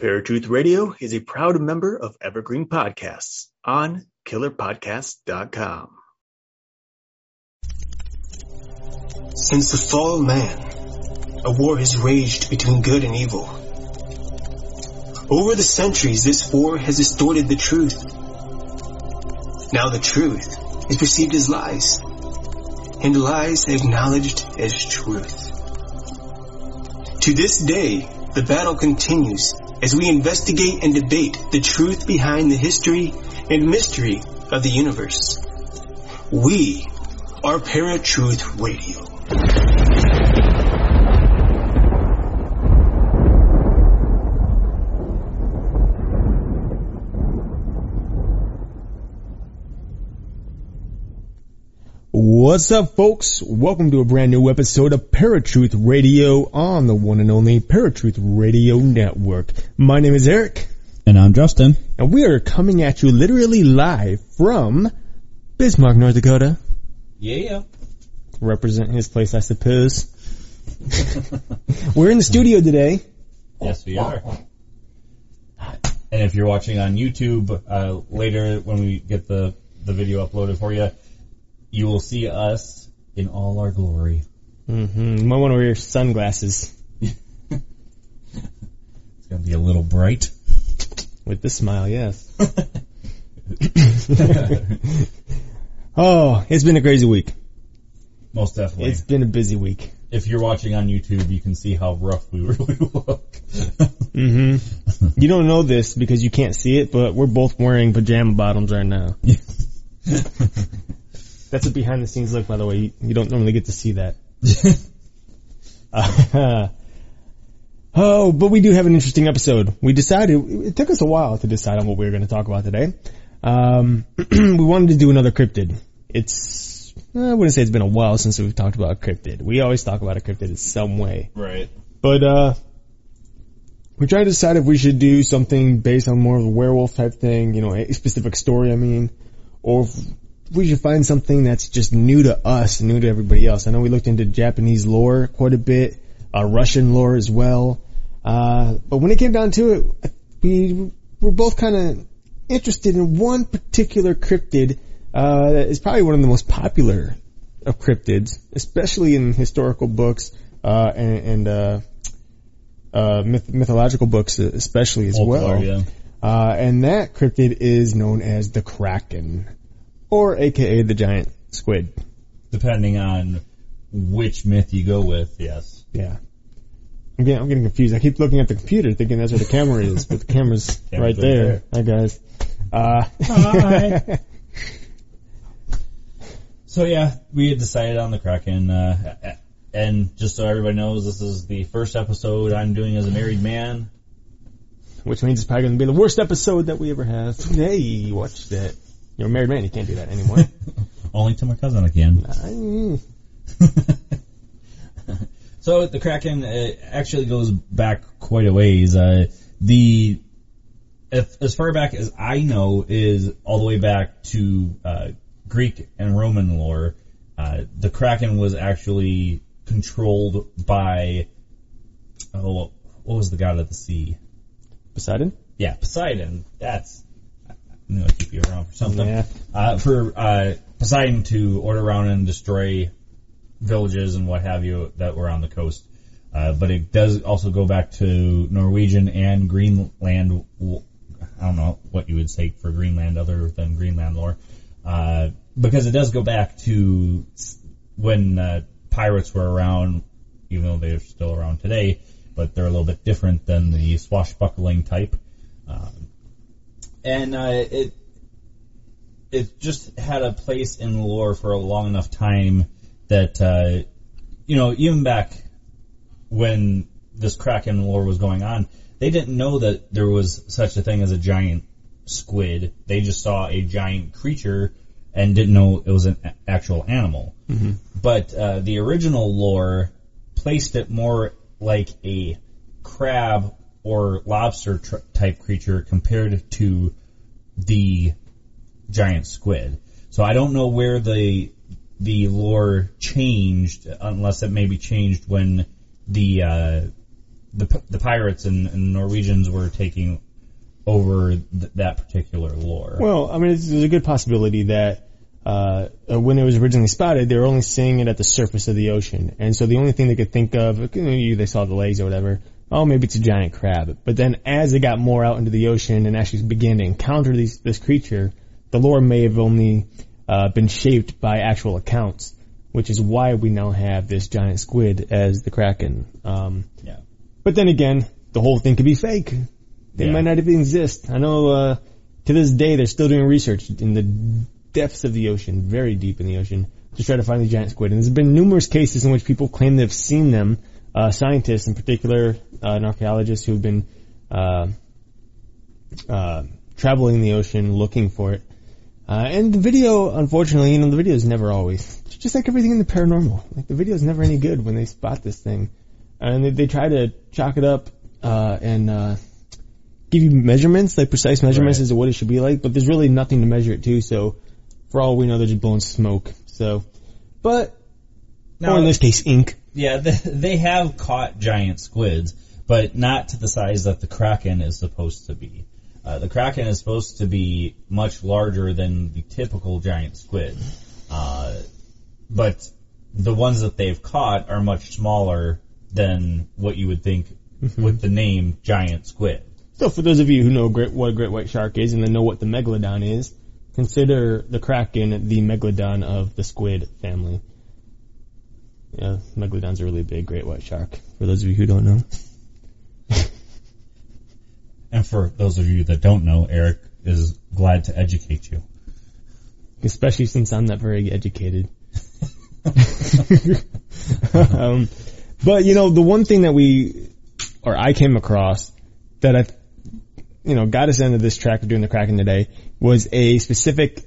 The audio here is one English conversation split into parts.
Paratruth Radio is a proud member of Evergreen Podcasts on killerpodcast.com. Since the fall of man, a war has raged between good and evil. Over the centuries, this war has distorted the truth. Now the truth is perceived as lies, and lies acknowledged as truth. To this day, the battle continues as we investigate and debate the truth behind the history and mystery of the universe. We are Paratruth Radio. What's up, folks? Welcome to a brand new episode of Paratruth Radio on the one and only Paratruth Radio Network. My name is Eric, And I'm Justin. and we are coming at you literally live from Bismarck, North Dakota. Yeah. Representing his place, I suppose. We're in the studio today. Yes, we are. And if you're watching on YouTube uh, later when we get the, the video uploaded for you, you will see us in all our glory. Mm-hmm. You might want to wear your sunglasses It's going to be a little bright. with this smile, yes. oh, it's been a crazy week. Most definitely. It's been a busy week. if you're watching on YouTube, you can see how rough we really look. hmm You don't know this because you can't see it, but we're both wearing pajama bottoms right now. That's a behind the scenes look, by the way. You, you don't normally get to see that. Uh, oh, but we do have an interesting episode. We decided, it took us a while to decide on what we were going to talk about today. Um, we wanted to do another cryptid. It's, I wouldn't say it's been a while since we've talked about a cryptid. We always talk about a cryptid in some way. right. But uh we're trying to decide if we should do something based on more of a werewolf type thing, you know, a specific story, I mean, or if we should find something that's just new to us, new to everybody else. I know we looked into Japanese lore quite a bit, uh, Russian lore as well. Uh, but when it came down to it, we were both kind of interested in one particular cryptid, uh, that is probably one of the most popular of cryptids, especially in historical books, uh, and, and uh, uh, myth- mythological books especially as well. Folklore, yeah. Uh, and that cryptid is known as the Kraken, or AKA the giant squid. Depending on which myth you go with, yes. Yeah. I'm getting, I'm getting confused. I keep looking at the computer thinking that's where the camera is, but the camera's right Camera's right there. Hi guys. Uh, Hi. So yeah, we had decided on the Kraken, uh, and just so everybody knows, this is the first episode I'm doing as a married man. which means it's probably going to be the worst episode that we ever have. Hey, watch that. You're a married man, you can't do that anymore. Only to my cousin again. I- So the Kraken uh, actually goes back quite a ways. Uh, the if, as far back as I know is all the way back to uh, Greek and Roman lore. Uh, the Kraken was actually controlled by oh, what was the god of the sea? Poseidon? Yeah, Poseidon. That's Knew I'd keep you around for something. Yeah. Uh, for uh, Poseidon to order around and destroy villages and what have you that were on the coast. Uh, but it does also go back to Norwegian and Greenland. I don't know what you would say for Greenland other than Greenland lore, uh, because it does go back to when uh, pirates were around, even though they're still around today. But they're a little bit different than the swashbuckling type. Um, and uh, it it just had a place in lore for a long enough time that uh, you know even back when this Kraken lore was going on, they didn't know that there was such a thing as a giant squid. They just saw a giant creature and didn't know it was an actual animal. But uh, the original lore placed it more like a crab or lobster tr- type creature compared to the giant squid. So I don't know where the the lore changed, unless it maybe changed when the uh, the the pirates and, and Norwegians were taking over th- that particular lore. Well, I mean, it's, there's a good possibility that uh, when it was originally spotted, they were only seeing it at the surface of the ocean, and so the only thing they could think of, you know, they saw the legs or whatever. Oh, maybe it's a giant crab. But then, as they got more out into the ocean and actually began to encounter these, this creature, the lore may have only uh, been shaped by actual accounts, which is why we now have this giant squid as the kraken. Um, yeah. but then again, the whole thing could be fake. They Yeah. might not even exist. I know uh, to this day they're still doing research in the depths of the ocean, very deep in the ocean, to try to find the giant squid. And there's been numerous cases in which people claim they've seen them. Uh, scientists, in particular, uh, and archaeologists who've been uh, uh, traveling the ocean looking for it. Uh, and the video, unfortunately, you know, the video is never always just like everything in the paranormal. Like the video is never any good when they spot this thing, and they, they try to chalk it up uh, and uh, give you measurements, like precise measurements Right. as to what it should be like. But there's really nothing to measure it to. So, for all we know, they're just blowing smoke. So, but Now- or in this case, ink. Yeah, they, they have caught giant squids, but not to the size that the kraken is supposed to be. Uh, the kraken is supposed to be much larger than the typical giant squid, uh, but the ones that they've caught are much smaller than what you would think with the name giant squid. So for those of you who know great, what a great white shark is and then know what the megalodon is, consider the kraken the megalodon of the squid family. Yeah, megalodon's a really big great white shark. For those of you who don't know, And for those of you that don't know, Eric is glad to educate you. especially since I'm not very educated. um, but you know, the one thing that we, or I came across that I, you know, got us into this track of doing the Kraken today was a specific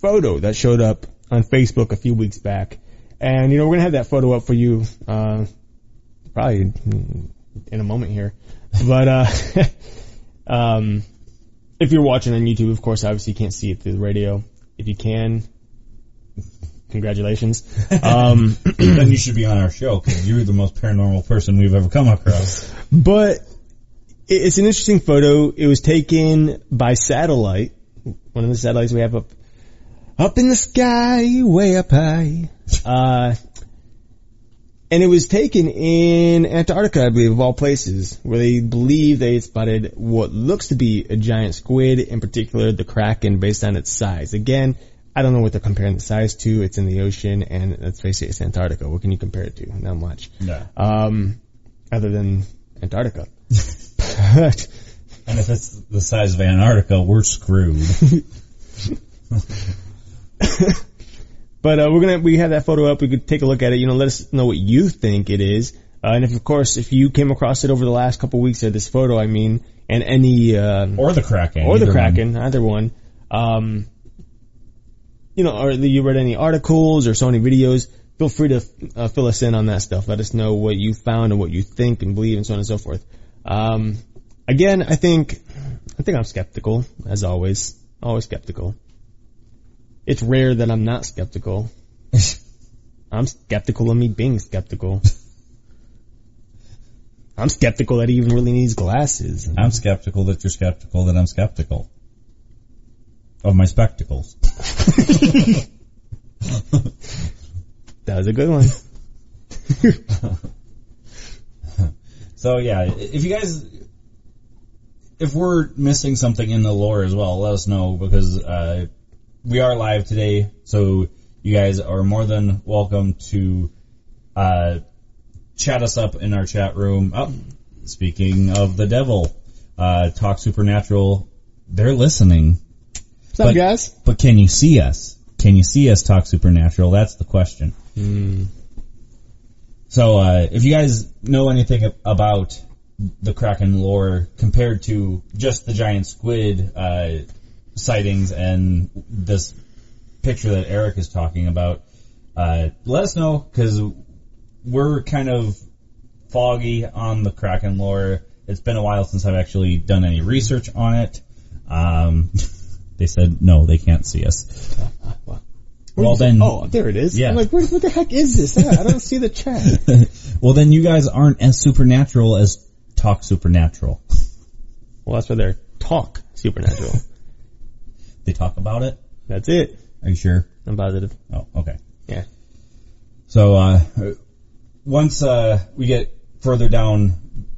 photo that showed up on Facebook a few weeks back. And you know, we're gonna have that photo up for you, uh, probably in a moment here. But, uh, um, if you're watching on YouTube, of course, obviously you can't see it through the radio. If you can, congratulations. Um, then you should be on our show because you're the most paranormal person we've ever come across. but it's an interesting photo. It was taken by satellite, one of the satellites we have up, up in the sky, way up high. Uh, and it was taken in Antarctica, I believe, of all places, where they believe they spotted what looks to be a giant squid, in particular the kraken, based on its size. Again, I don't know what they're comparing the size to. It's in the ocean, and let's face it, it's Antarctica. What can you compare it to? Not much. Yeah. Um, other than Antarctica. And if it's the size of Antarctica, we're screwed. but uh, we're gonna we have that photo up. We could take a look at it. You know, let us know what you think it is. Uh, and if, of course, if you came across it over the last couple weeks of this photo, I mean, and any um, or the Kraken. or the either one. Kraken, either one. Um, you know, or you read any articles or saw any videos, feel free to uh, fill us in on that stuff. Let us know what you found and what you think and believe and so on and so forth. Um, again, I think, I think I'm skeptical, as always. Always skeptical. It's rare that I'm not skeptical. I'm skeptical of me being skeptical. I'm skeptical that he even really needs glasses. I'm skeptical that you're skeptical that I'm skeptical. Of my spectacles. That was a good one. So yeah, if you guys, if we're missing something in the lore as well, let us know because uh, we are live today. So you guys are more than welcome to uh, chat us up in our chat room. Oh, speaking of the devil, uh, talk supernatural. They're listening, What's up, But- guys? but can you see us? Can you see us talk supernatural? That's the question. So, uh, if you guys know anything about the Kraken lore compared to just the giant squid uh, sightings and this picture that Eric is talking about, uh, let us know because we're kind of foggy on the Kraken lore. It's been a while since I've actually done any research on it. Um, they said no, they can't see us. Well then, Oh, there it is. Yeah. I'm like, what, what the heck is this? I I don't see the chat. well then you guys aren't as supernatural as talk supernatural. Well, that's why they're talk supernatural. They talk about it. that's it. Are you sure? I'm positive. Oh, okay. Yeah. So uh, once uh, we get further down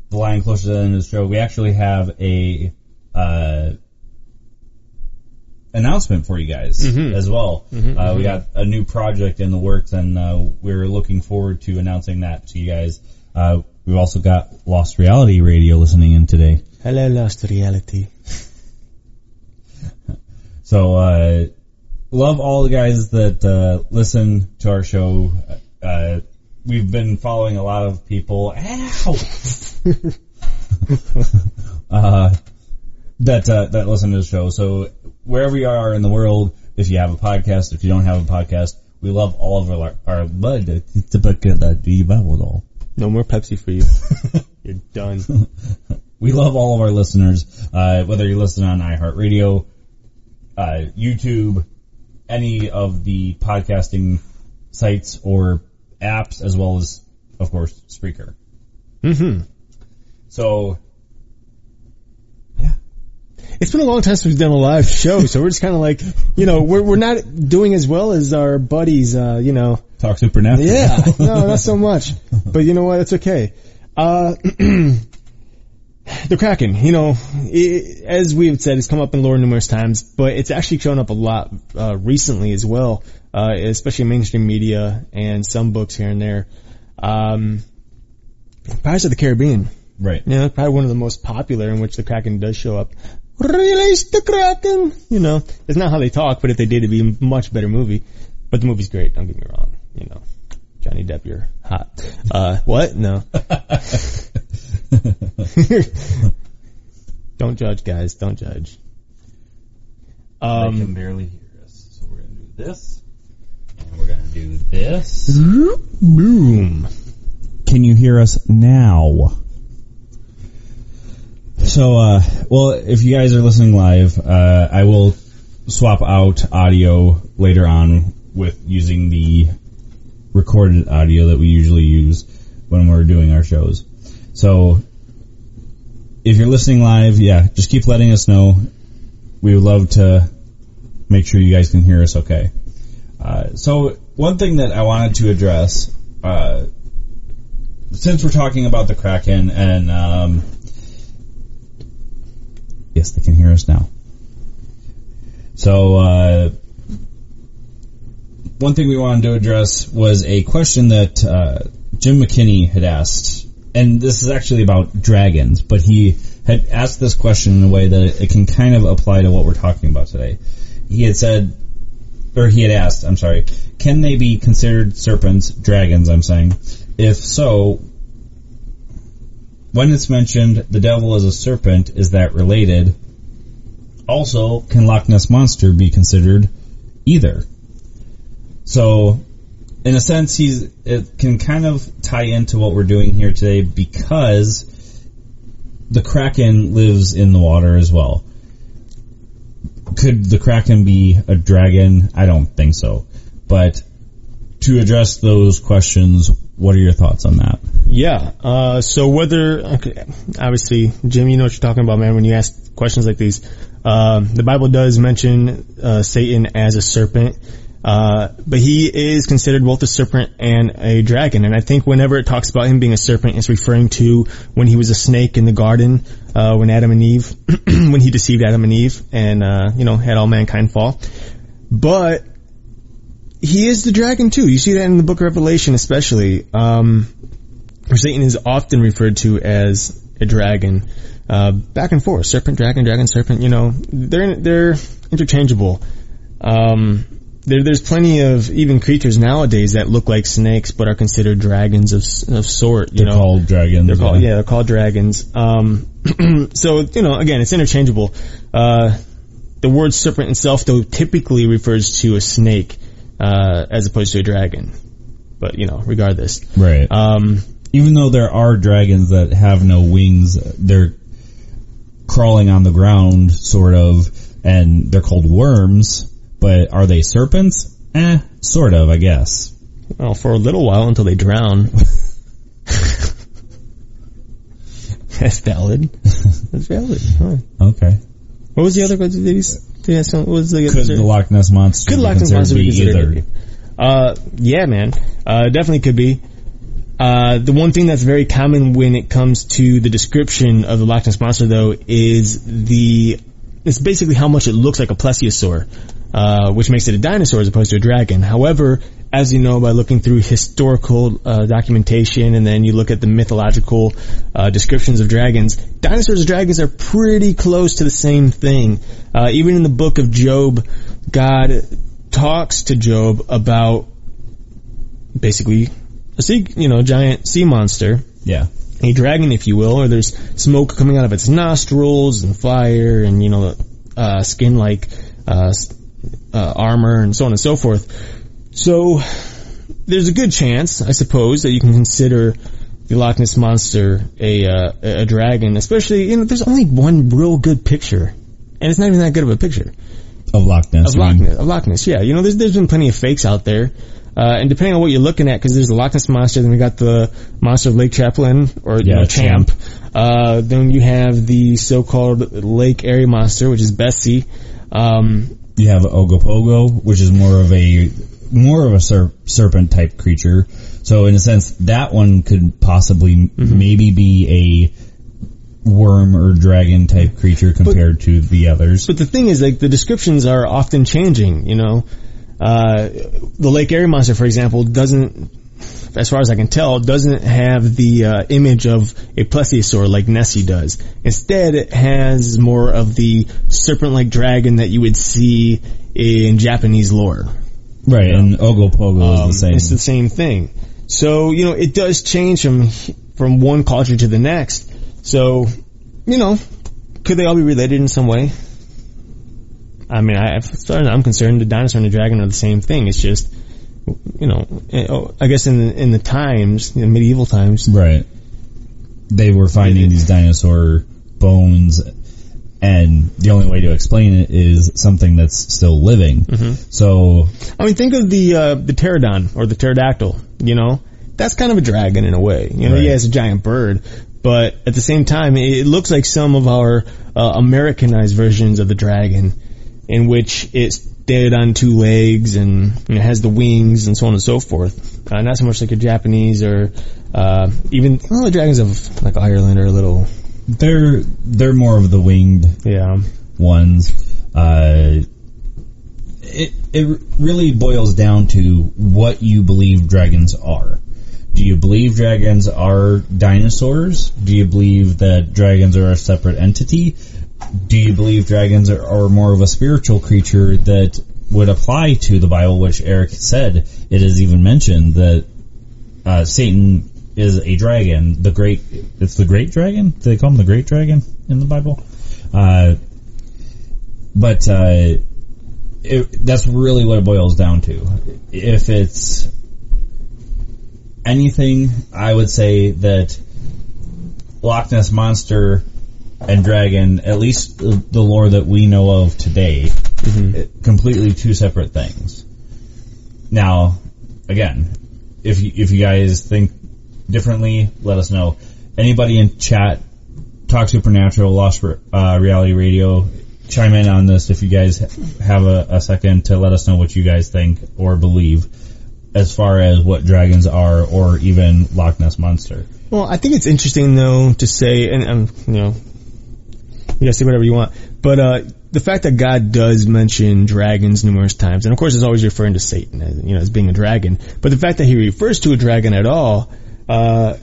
the line, closer to the end of the show, we actually have a uh, announcement for you guys as well. uh, we got a new project in the works, and uh, we're looking forward to announcing that to you guys. Uh, we've also got Lost Reality Radio listening in today. Hello, lost reality. So, uh, love all the guys that, uh, listen to our show. Uh, we've been following a lot of people. Ow! uh, that, uh, that listen to the show. So, wherever you are in the world, if you have a podcast, if you don't have a podcast, we love all of our, our blood. It's about that all. No more Pepsi for you. You're done. We love all of our listeners, uh, whether you listen on iHeartRadio, uh, YouTube, any of the podcasting sites or apps, as well as, of course, Spreaker. hmm So, yeah. It's been a long time since we've done a live show, so we're just kind of like, you know, we're we're not doing as well as our buddies, uh, you know. talk supernatural. Yeah, no, not so much. But you know what? It's okay. Uh, the Kraken, you know, i as we've said, it's come up in lore numerous times, but it's actually shown up a lot uh, recently as well, uh, especially in mainstream media and some books here and there. Um, Pirates of the Caribbean, Right. you know, probably one of the most popular in which the Kraken does show up. Release the Kraken! You know, it's not how they talk, but if they did, it'd be a much better movie. But the movie's great, don't get me wrong. You know, Johnny Depp, you're hot. Uh, what? No. don't judge, guys. Don't judge. I Um, can barely hear us, so we're gonna do this, and we're gonna do this. boom. Can you hear us now? So, uh, well, if you guys are listening live, uh, I will swap out audio later on with using the recorded audio that we usually use when we're doing our shows. So, if you're listening live, yeah, just keep letting us know. We would love to make sure you guys can hear us okay. Uh, so, one thing that I wanted to address, uh, since we're talking about the Kraken and um, yes, they can hear us now. So uh, one thing we wanted to address was a question that uh, Jim McKinney had asked, and this is actually about dragons, but he had asked this question in a way that it can kind of apply to what we're talking about today. He had said, or he had asked, I'm sorry, can they be considered serpents, dragons, I'm saying? If so, when it's mentioned the devil is a serpent, is that related? Also, can Loch Ness Monster be considered either? So, in a sense, he's, it can kind of tie into what we're doing here today because the Kraken lives in the water as well. Could the Kraken be a dragon? I don't think so. But to address those questions, what are your thoughts on that? Yeah. Uh, so whether, okay, obviously, Jim, you know what you're talking about, man, when you ask questions like these. Um, the Bible does mention uh, Satan as a serpent, uh, but he is considered both a serpent and a dragon. And I think whenever it talks about him being a serpent, it's referring to when he was a snake in the garden, uh, when Adam and Eve, when he deceived Adam and Eve, and uh, you know had all mankind fall. But he is the dragon too. You see that in the Book of Revelation, especially. Um, Satan is often referred to as a dragon, uh, back and forth, serpent, dragon, dragon, serpent. You know, they're they're interchangeable. Um, there, there's plenty of even creatures nowadays that look like snakes but are considered dragons of of sort. You They're know, called dragons. they're called yeah, they're called dragons. Um, so you know, again, it's interchangeable. Uh, the word serpent itself, though, typically refers to a snake uh, as opposed to a dragon. But you know, regardless, Right. um, Even though there are dragons that have no wings, they're crawling on the ground, sort of, and they're called worms. But are they serpents? Eh, sort of, I guess. well, for a little while until they drown. That's valid. That's valid. Huh. Okay. What was the other question? Did he, did he some, what was the Could the Loch Ness monster Could Loch Ness monster be be considered? either? Uh, yeah, man. Uh, definitely could be. Uh, the one thing that's very common when it comes to the description of the Loch Ness monster, though, is the it's basically how much it looks like a plesiosaur, uh, which makes it a dinosaur as opposed to a dragon. However, as you know by looking through historical uh, documentation and then you look at the mythological uh, descriptions of dragons, dinosaurs and dragons are pretty close to the same thing. Uh, even in the book of Job, God talks to Job about basically a sea, you know, giant sea monster, Yeah. a dragon, if you will, or there's smoke coming out of its nostrils and fire and, you know, uh, skin like, uh, uh, armor and so on and so forth. So, there's a good chance, I suppose, that you can consider the Loch Ness monster a, uh, a dragon, especially, you know, there's only one real good picture. And it's not even that good of a picture Of Loch Ness. of Loch? Ness. Of Loch Ness, yeah. You know, there's there's been plenty of fakes out there, uh, and depending on what you're looking at, because there's the Loch Ness monster, then we got the monster of Lake Champlain or you know, Champ. Champ. Uh, then you have the so-called Lake Erie monster, which is Bessie. Um, You have Ogopogo, which is more of a more of a ser- serpent type creature. So in a sense, that one could possibly Mm-hmm. maybe be a worm or dragon type creature compared to the others. but the thing is, like the descriptions are often changing. You know, uh, the Lake Erie monster, for example, doesn't. As far as I can tell, doesn't have the uh, image of a plesiosaur like Nessie does. Instead, it has more of the serpent-like dragon that you would see in Japanese lore. Right, and Ogopogo Um, is the same. It's the same thing. So you know, it does change from from one culture to the next. So you know, could they all be related in some way? I mean, I, as far as I'm concerned, the dinosaur and the dragon are the same thing. It's just, you know, eh, oh, I guess in the, in the times, in medieval times, Right. They were finding these dinosaur bones, and the only way to explain it is something that's still living. Mm-hmm. So, I mean, think of the uh, the pterodon or the pterodactyl. You know, that's kind of a dragon in a way. You know, Right. yeah, it's a giant bird, but at the same time, it looks like some of our uh, Americanized versions of the dragon, in which it's dead on two legs and you know, has the wings and so on and so forth. Uh, not so much like a Japanese or uh, even well, the dragons of like Ireland are a little they're they're more of the winged yeah. ones. Uh, it it really boils down to what you believe dragons are. Do you believe dragons are dinosaurs? Do you believe that dragons are a separate entity? Do you believe dragons are, are more of a spiritual creature that would apply to the Bible, which Eric said? It is even mentioned that uh, Satan is a dragon. The great, it's the great dragon. Do they call him the great dragon in the Bible? Uh, but uh, it, that's really what it boils down to. If it's anything, I would say that Loch Ness monster and dragon, at least the, lore that we know of today, it- completely two separate things. Now, again, if you, if you guys think differently, let us know. Anybody in chat, Talk Supernatural, Lost uh, Reality Radio, chime in on this if you guys have a, a second to let us know what you guys think or believe as far as what dragons are or even Loch Ness Monster. Well, I think it's interesting though to say, and you know, you guys say whatever you want, but uh, the fact that God does mention dragons numerous times, and of course, it's always referring to Satan, as, you know, as being a dragon. But the fact that He refers to a dragon at all, uh,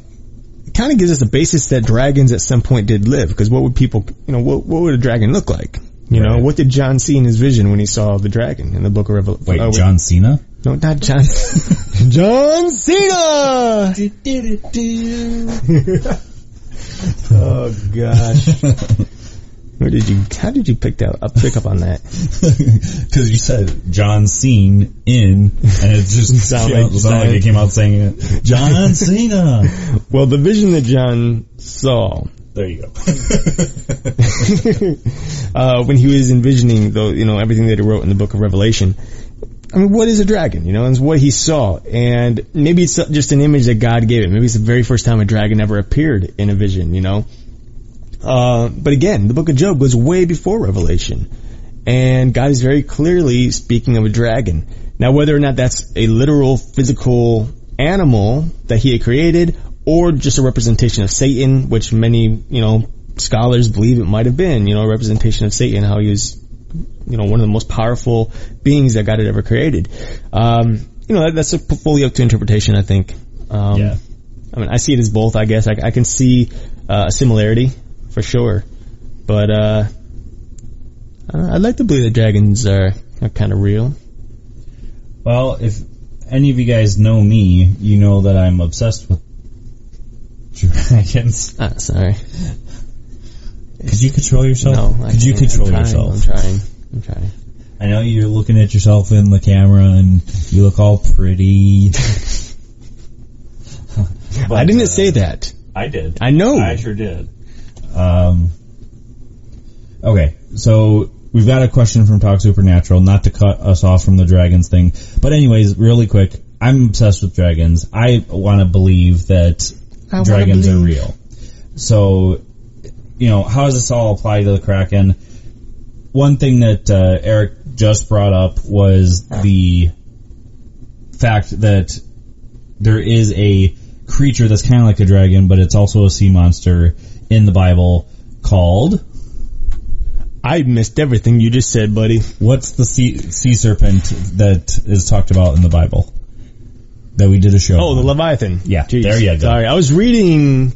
kind of gives us a basis that dragons at some point did live. Because what would people, you know, what, what would a dragon look like? You know, what did John see in his vision when he saw the dragon in the Book of Revelation? Wait, John Cena? No, not John. John Cena. oh gosh. Where did you? How did you pick that up? Pick up on that? Because you said John Cena in, and it just sounded like- sounded like it came out saying it. John Cena. Well, the vision that John saw There you go. uh, when he was envisioning, though, you know, everything that he wrote in the Book of Revelation. I mean, what is a dragon? You know, and it's what he saw, and maybe it's just an image that God gave him. Maybe it's the very first time a dragon ever appeared in a vision. You know, Uh, but again, the book of Job was way before Revelation. And God is very clearly speaking of a dragon. Now, whether or not that's a literal physical animal that he had created or just a representation of Satan, which many, you know, scholars believe it might have been, you know, a representation of Satan, how he was, you know, one of the most powerful beings that God had ever created. Um, you know, that, that's a fully up to interpretation, I think. Um, Yeah. I mean, I see it as both, I guess. I, I can see uh, a similarity, for sure. But, uh, I'd like to believe the dragons are, are kind of real. Well, if any of you guys know me, you know that I'm obsessed with dragons. Ah, sorry. Could you control yourself? No, I Could you control I'm trying, yourself? I'm trying. I'm trying. I know you're looking at yourself in the camera and you look all pretty. But, I didn't uh, say that. I did. I know. I sure did. Um, okay, so we've got a question from Talk Supernatural, not to cut us off from the dragons thing, but anyways, really quick, I'm obsessed with dragons. I want to believe that I dragons are real. So, you know, how does this all apply to the Kraken? One thing that uh, Eric just brought up was the fact that there is a creature that's kind of like a dragon, but it's also a sea monster in the Bible called I missed everything you just said, buddy. what's the sea, sea serpent that is talked about in the Bible that we did a show? Oh, the? Leviathan. Yeah, Jeez. there you go. Sorry, I was reading.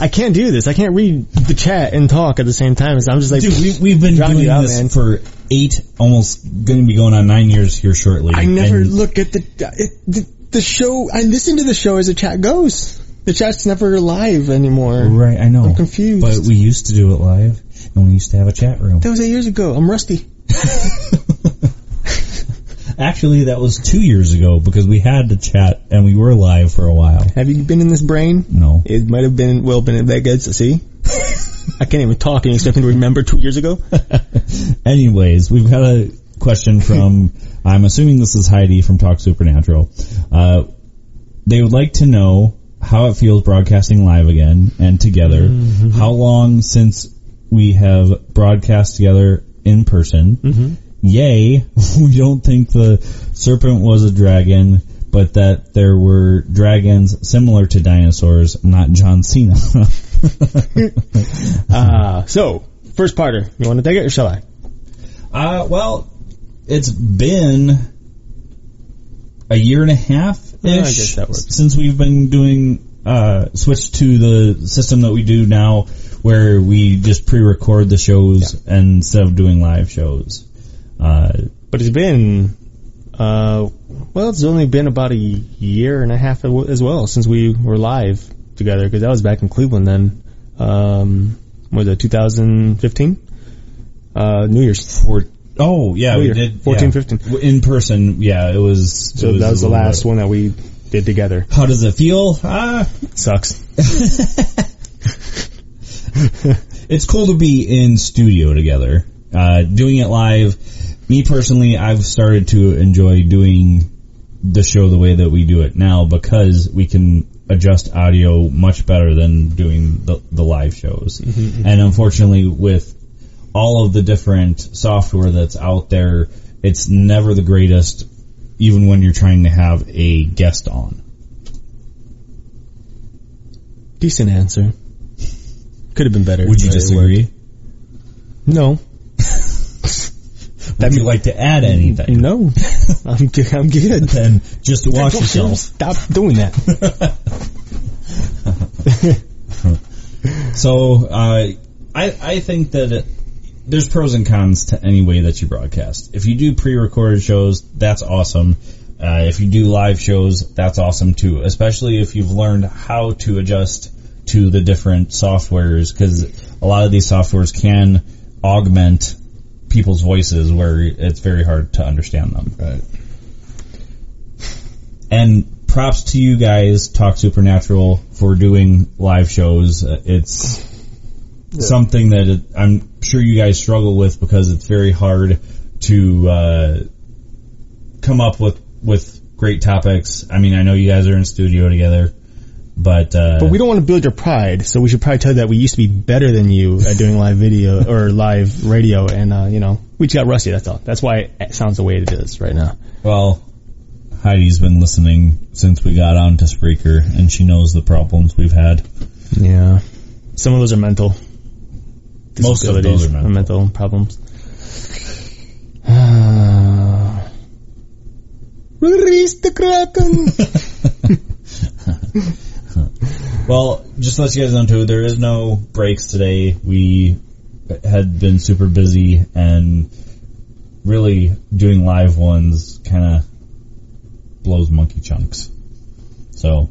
I can't do this. I can't read the chat and talk at the same time. So I'm just like, Dude, we, we've been doing out, this man. for eight, almost going to be going on nine years here shortly. I never And look at the, it, the the show. I listen to the show as the chat goes. The chat's never live anymore. Right, I know. I'm confused. But we used to do it live, and we used to have a chat room. That was eight years ago. I'm rusty. Actually, that was two years ago because we had the chat and we were live for a while. Have you been in this brain? No. It might have been well been in Vegas. See, I can't even talk, and expect me to remember two years ago? Anyways, we've got a question from, I'm assuming this is Heidi from Talk Supernatural. Uh, they would like to know how it feels broadcasting live again and together. How long since we have broadcast together in person. Yay, we don't think the serpent was a dragon, but that there were dragons similar to dinosaurs, not John Cena. Uh, so first parter. You want to take it or shall I? Uh, well, it's been a year and a half ish guess since we've been doing uh, switched to the system that we do now, where we just pre-record the shows instead of doing live shows. Uh, But it's been, uh, well, it's only been about a year and a half as well since we were live together because that was back in Cleveland then. Um, was it 2015? Uh, New Year's. for oh yeah, we did 14, yeah. 15. In person. Yeah, it was. So it that was the last bit- one that we did together. How does it feel? Ah, Sucks. it's cool to be in studio together. Uh, doing it live, me personally, I've started to enjoy doing the show the way that we do it now because we can adjust audio much better than doing the, the live shows. And unfortunately, with all of the different software that's out there, it's never the greatest, even when you're trying to have a guest on. Decent answer. Could have been better. Would you disagree? No. Would you like to add anything? No. I'm good. I'm good. Then just watch yourself. Stop doing that. So uh, I I think that it, there's pros and cons to any way that you broadcast. If you do pre-recorded shows, that's awesome. Uh, if you do live shows, that's awesome too. Especially if you've learned how to adjust to the different softwares, because a lot of these softwares can augment people's voices where it's very hard to understand them. Right. And props to you guys, Talk Supernatural, for doing live shows. Uh, It's something that it, I'm sure you guys struggle with because it's very hard to uh, come up with with great topics. I mean, I know you guys are in studio together, But uh, But we don't want to build your pride, so we should probably tell you that we used to be better than you at doing live video or live radio, and uh, you know we just got rusty. That's all. That's why it sounds the way it is right now. well, Heidi's been listening since we got onto Spreaker, and she knows the problems we've had. Yeah, some of those are mental. Most of those disabilities are mental. mental problems. Uh, release the kraken. Well, just to let you guys know too, there is no breaks today. We had been super busy and really doing live ones kind of blows monkey chunks. So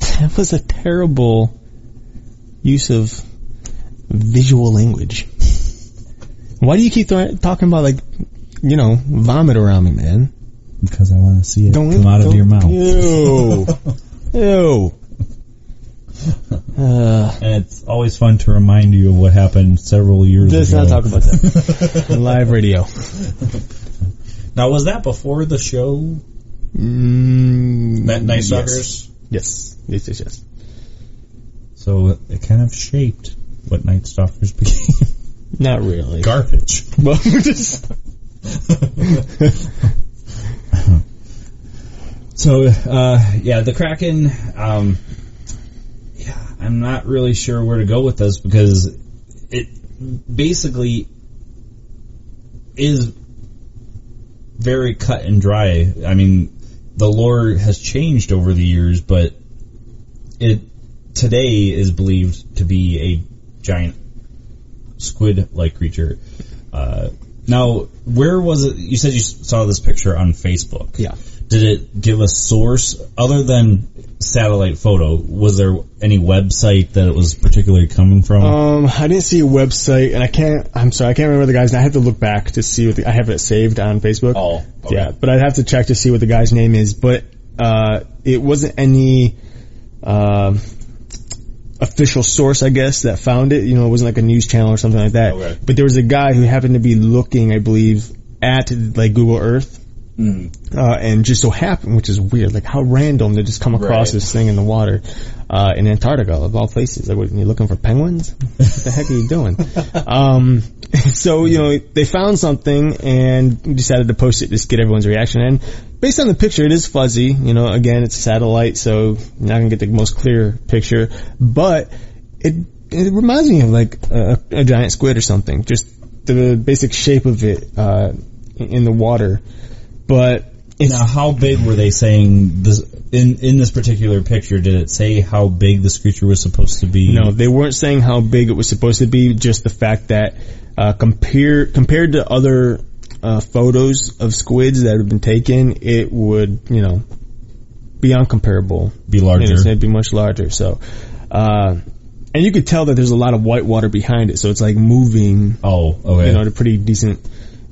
that was a terrible use of visual language. Why do you keep th- talking about like, you know, vomit around me, man? because I want to see it Don't come out of your mouth. Ew. Ew. Uh, And it's always fun to remind you of what happened several years ago. let's not talk about that. Live radio. Now, was that before the show? Mm, Night, Night yes. Yes. Yes, yes, yes. So it kind of shaped what Night Stalkers became. Not really. Garbage. Well, just, So, uh, yeah, the Kraken, um, yeah, I'm not really sure where to go with this because it basically is very cut and dry. I mean, the lore has changed over the years, but it today is believed to be a giant squid-like creature. Uh, now, where was it? You said you saw this picture on Facebook. yeah. Did it give a source other than satellite photo? Was there any website that it was particularly coming from? Um, I didn't see a website, and I can't. I'm sorry, I can't remember the guy's. name. I have to look back to see what the, I have it saved on Facebook. oh, okay. Yeah, but I'd have to check to see what the guy's name is. But uh, it wasn't any um official source, I guess, that found it. You know, it wasn't like a news channel or something like that. Okay. But there was a guy who happened to be looking, I believe, at like Google Earth. Mm. Uh, and just so happened, which is weird, like how random to just come across Right. this thing in the water, uh, in Antarctica of all places. Like, what, are you looking for penguins? what the heck are you doing? um, so, you know, they found something and decided to post it, just get everyone's reaction. And based on the picture, it is fuzzy. You know, again, it's a satellite, so you're not gonna get the most clear picture, but it, it reminds me of like a, a giant squid or something. Just the basic shape of it, uh, in the water. But it's, Now, how big were they saying this in in this particular picture? Did it say how big this creature was supposed to be? No, they weren't saying how big it was supposed to be. Just the fact that uh, compare compared to other uh, photos of squids that have been taken, it would you know be uncomparable. be larger. it'd be much larger. So, uh, and you could tell that there's a lot of white water behind it. So it's like moving oh, okay. you know, at a pretty decent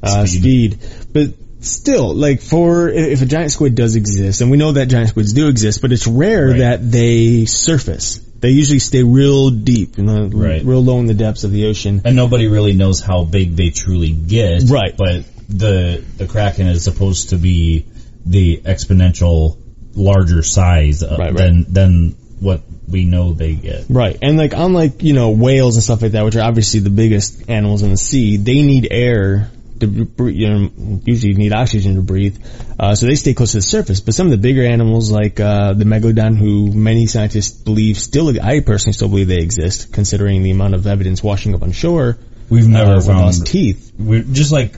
uh, Speed. speed. But still, like for if a giant squid does exist, and we know that giant squids do exist, but it's rare Right. that they surface. They usually stay real deep, you know, Right. real low in the depths of the ocean. and nobody really knows how big they truly get. Right. But the the kraken is supposed to be the exponential larger size uh, Right, right. than than what we know they get. Right, and like unlike you know whales and stuff like that, which are obviously the biggest animals in the sea, they need air to you know usually need oxygen to breathe, uh, so they stay close to the surface. But some of the bigger animals like uh, the megalodon, who many scientists believe still, I personally still believe they exist, considering the amount of evidence washing up on shore. We've never uh, found lost teeth. we just like,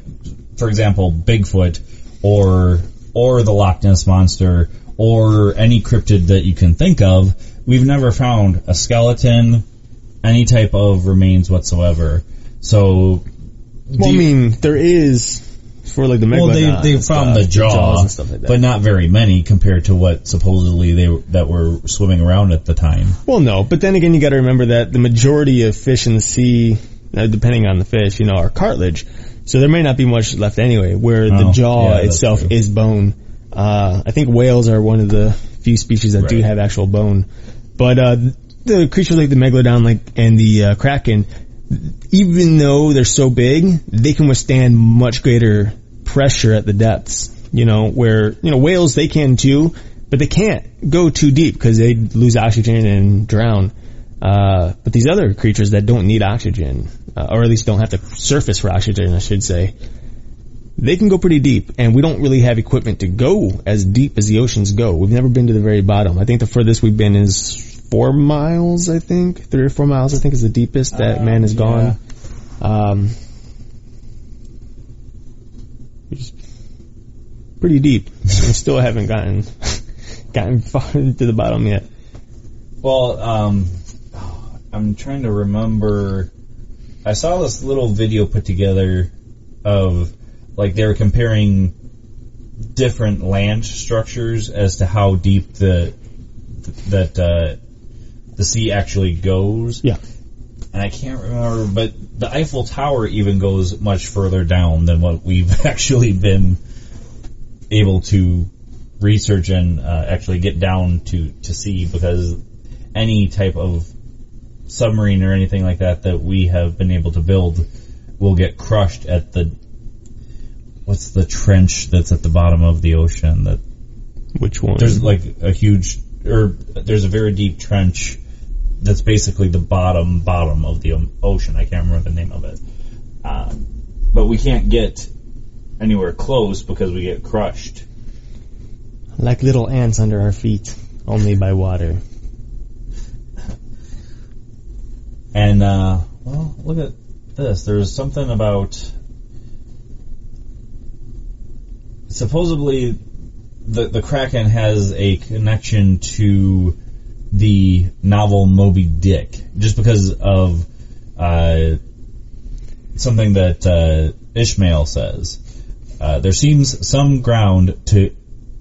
for example, Bigfoot or or the Loch Ness monster or any cryptid that you can think of. We've never found a skeleton, any type of remains whatsoever. So, Well, I mean, there is for like the megalodon. well, they they found the jaw, jaws and stuff like that. but not very many compared to what supposedly they that were swimming around at the time. Well, no, but then again, you got to remember that the majority of fish in the sea, uh, depending on the fish, you know, are cartilage. So there may not be much left anyway. Where the Oh, jaw yeah, itself is bone. Uh, I think whales are one of the few species that do have actual bone. But uh, the creatures like the megalodon, like and the uh, kraken, even though they're so big, they can withstand much greater pressure at the depths. You know, where you know whales they can too, but they can't go too deep because they lose oxygen and drown. Uh, but these other creatures that don't need oxygen, uh, or at least don't have to surface for oxygen, I should say, they can go pretty deep, and we don't really have equipment to go as deep as the oceans go. We've never been to the very bottom. I think the furthest we've been is four miles, I think. Three or four miles, I think, is the deepest that Uh, man has yeah. gone. Um, pretty deep. we still haven't gotten gotten far to the bottom yet. Well, um, I'm trying to remember. I saw this little video put together of like they were comparing different land structures as to how deep the that uh, the sea actually goes. Yeah. And I can't remember, but the Eiffel Tower even goes much further down than what we've actually been able to research and uh, actually get down to to see because any type of submarine or anything like that that we have been able to build will get crushed at the what's the trench that's at the bottom of the ocean that Which one? there's like a huge or there's a very deep trench that's basically the bottom bottom of the ocean. I can't remember the name of it. Um, but we can't get anywhere close because we get crushed. like little ants under our feet, only by water. And uh, well, look at this. There's something about supposedly the the Kraken has a connection to the novel Moby Dick, just because of uh, something that uh, Ishmael says. Uh, there seems some ground to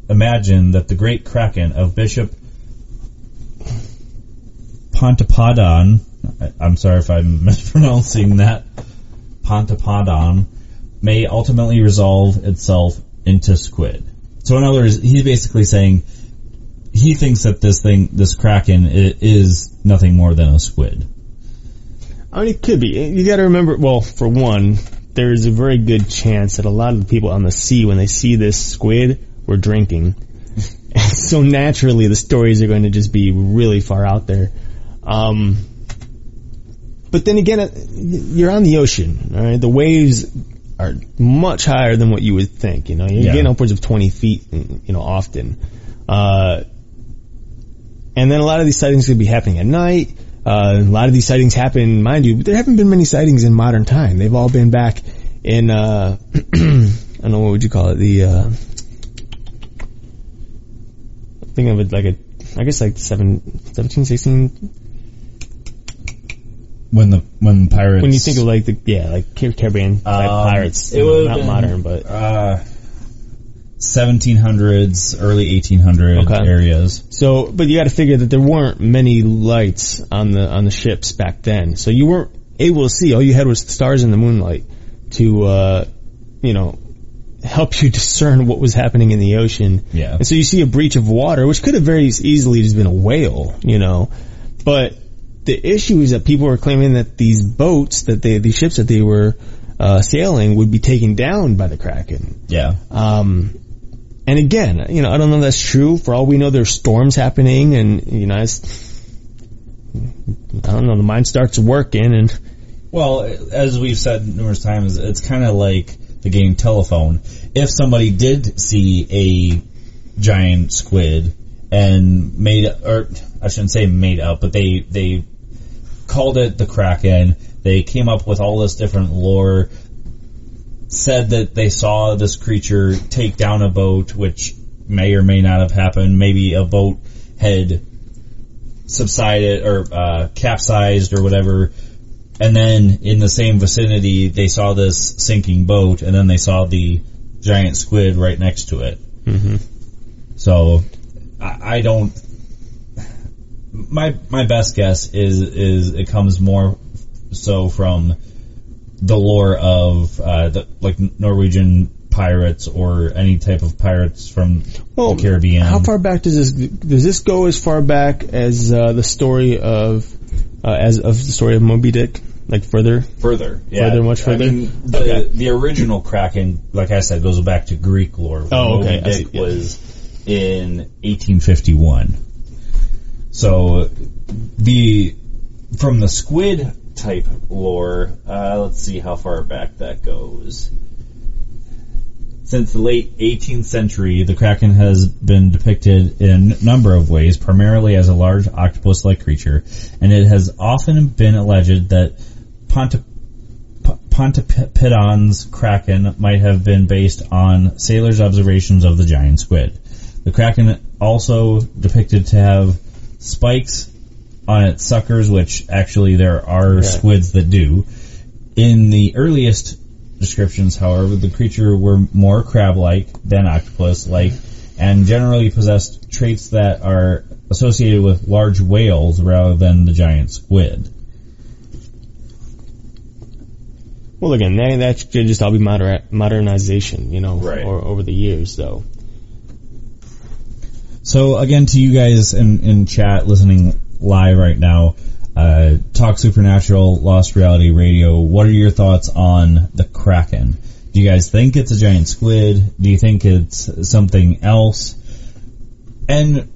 imagine that the great Kraken of Bishop Pontoppodan, I- I'm sorry if I'm mispronouncing that, Pontoppodan, may ultimately resolve itself into squid. So in other words, he's basically saying he thinks that this thing, this kraken, is nothing more than a squid. I mean, it could be. You got to remember. Well, for one, there's a very good chance that a lot of the people on the sea, when they see this squid, were drinking. so naturally, the stories are going to just be really far out there. Um, but then again, uh, you're on the ocean. All right, the waves are much higher than what you would think. You know, you're Yeah. getting upwards of 20 feet. You know, often. Uh, and then a lot of these sightings could be happening at night. Uh, a lot of these sightings happen, mind you, but there haven't been many sightings in modern time. They've all been back in, uh, I don't know, what would you call it? The, uh, think of it like a, I guess like seven, 17, 16, When the when pirates when you think of like the, yeah, like Car- Caribbean type Um, pirates. it you know, would've not been- modern, but uh, 1700s, early 1800 Okay. areas. So, but you got to figure that there weren't many lights on the on the ships back then, so you weren't able to see. All you had was the stars and the moonlight to, uh, you know, help you discern what was happening in the ocean. Yeah. And so you see a breach of water, which could have very easily just been a whale, you know, but the issue is that people were claiming that these boats that they, these ships that they were uh, sailing would be taken down by the kraken. Yeah. Um, and again, you know, I don't know if that's true. For all we know, there's storms happening, and you know, it's, I don't know. The mind starts working, and Well, as we've said numerous times, it's kind of like the game Telephone. If somebody did see a giant squid and made, or I shouldn't say made up, but they they called it the Kraken. They came up with all this different lore. Said that they saw this creature take down a boat, which may or may not have happened. Maybe a boat had subsided or uh, capsized or whatever and then in the same vicinity they saw this sinking boat and then they saw the giant squid right next to it so I, I don't my my best guess is is it comes more so from the lore of uh, the, like Norwegian pirates or any type of pirates from well, the Caribbean. How far back does this does this go? As far back as uh, the story of uh, as of the story of Moby Dick, like further. Further, yeah. Further, much further? I mean, the, Okay. the original Kraken, like I said, goes back to Greek lore. Oh, Moby okay, see, Dick yeah. was in 1851. So the from the squid type lore, uh, let's see how far back that goes. Since the late 18th century, the kraken has been depicted in a number of ways, primarily as a large octopus-like creature, and it has often been alleged that Pontoppidan's kraken might have been based on sailors' observations of the giant squid. The kraken also depicted to have spikes on its suckers, which actually there are squids that do. In the earliest descriptions, however, the creature were more crab-like than octopus-like, mm-hmm. and generally possessed traits that are associated with large whales rather than the giant squid. Well, again, that, that could just all be moder- modernization, you know, Right. or, over the years, though. So again, to you guys in, in chat listening live right now, uh, Talk Supernatural, Lost Reality Radio, what are your thoughts on the Kraken? Do you guys think it's a giant squid? Do you think it's something else? And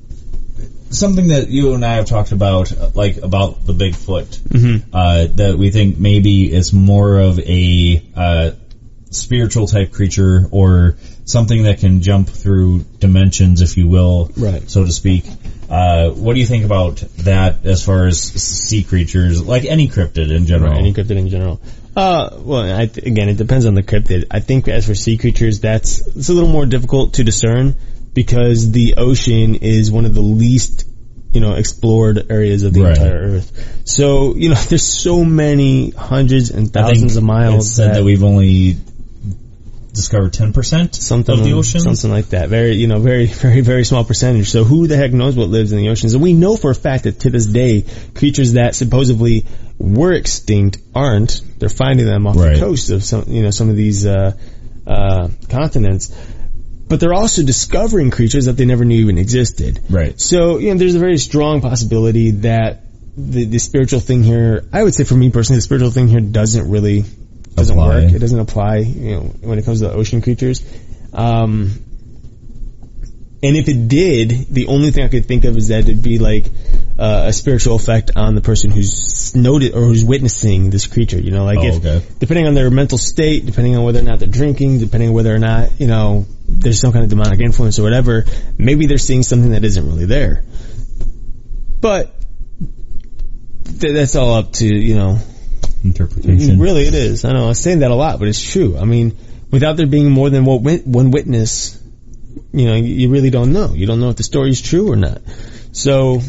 something that you and I have talked about, like about the Bigfoot, uh, that we think maybe is more of a uh, spiritual type creature or something that can jump through dimensions, if you will, Right. so to speak. Uh, what do you think about that as far as sea creatures, like any cryptid in general? Any cryptid in general. Uh, well, I, th- again, it depends on the cryptid. I think as for sea creatures, that's it's a little more difficult to discern because the ocean is one of the least, you know, explored areas of the Right. entire Earth. So, you know, there's so many hundreds and I think thousands of miles It's said that, we've only discovered 10% something of the ocean. something like that. Very, you know, very, very, very small percentage. So who the heck knows what lives in the oceans? And we know for a fact that to this day, creatures that supposedly were extinct aren't. They're finding them off Right. the coast of some, you know, some of these uh, uh, continents. But they're also discovering creatures that they never knew even existed. Right. So, you know, there's a very strong possibility that the, the spiritual thing here, I would say for me personally, the spiritual thing here doesn't really, doesn't Apply. work. It doesn't apply, you know, when it comes to the ocean creatures. Um, and if it did, the only thing I could think of is that it'd be like uh, a spiritual effect on the person who's noted or who's witnessing this creature. You know, like Oh, if okay. depending on their mental state, depending on whether or not they're drinking, depending on whether or not you know there's some kind of demonic influence or whatever, maybe they're seeing something that isn't really there. But th- that's all up to you know Interpretation. Really, it is. I know I'm saying that a lot, but it's true. I mean, without there being more than one witness, you know, you really don't know. You don't know if the story is true or not. So,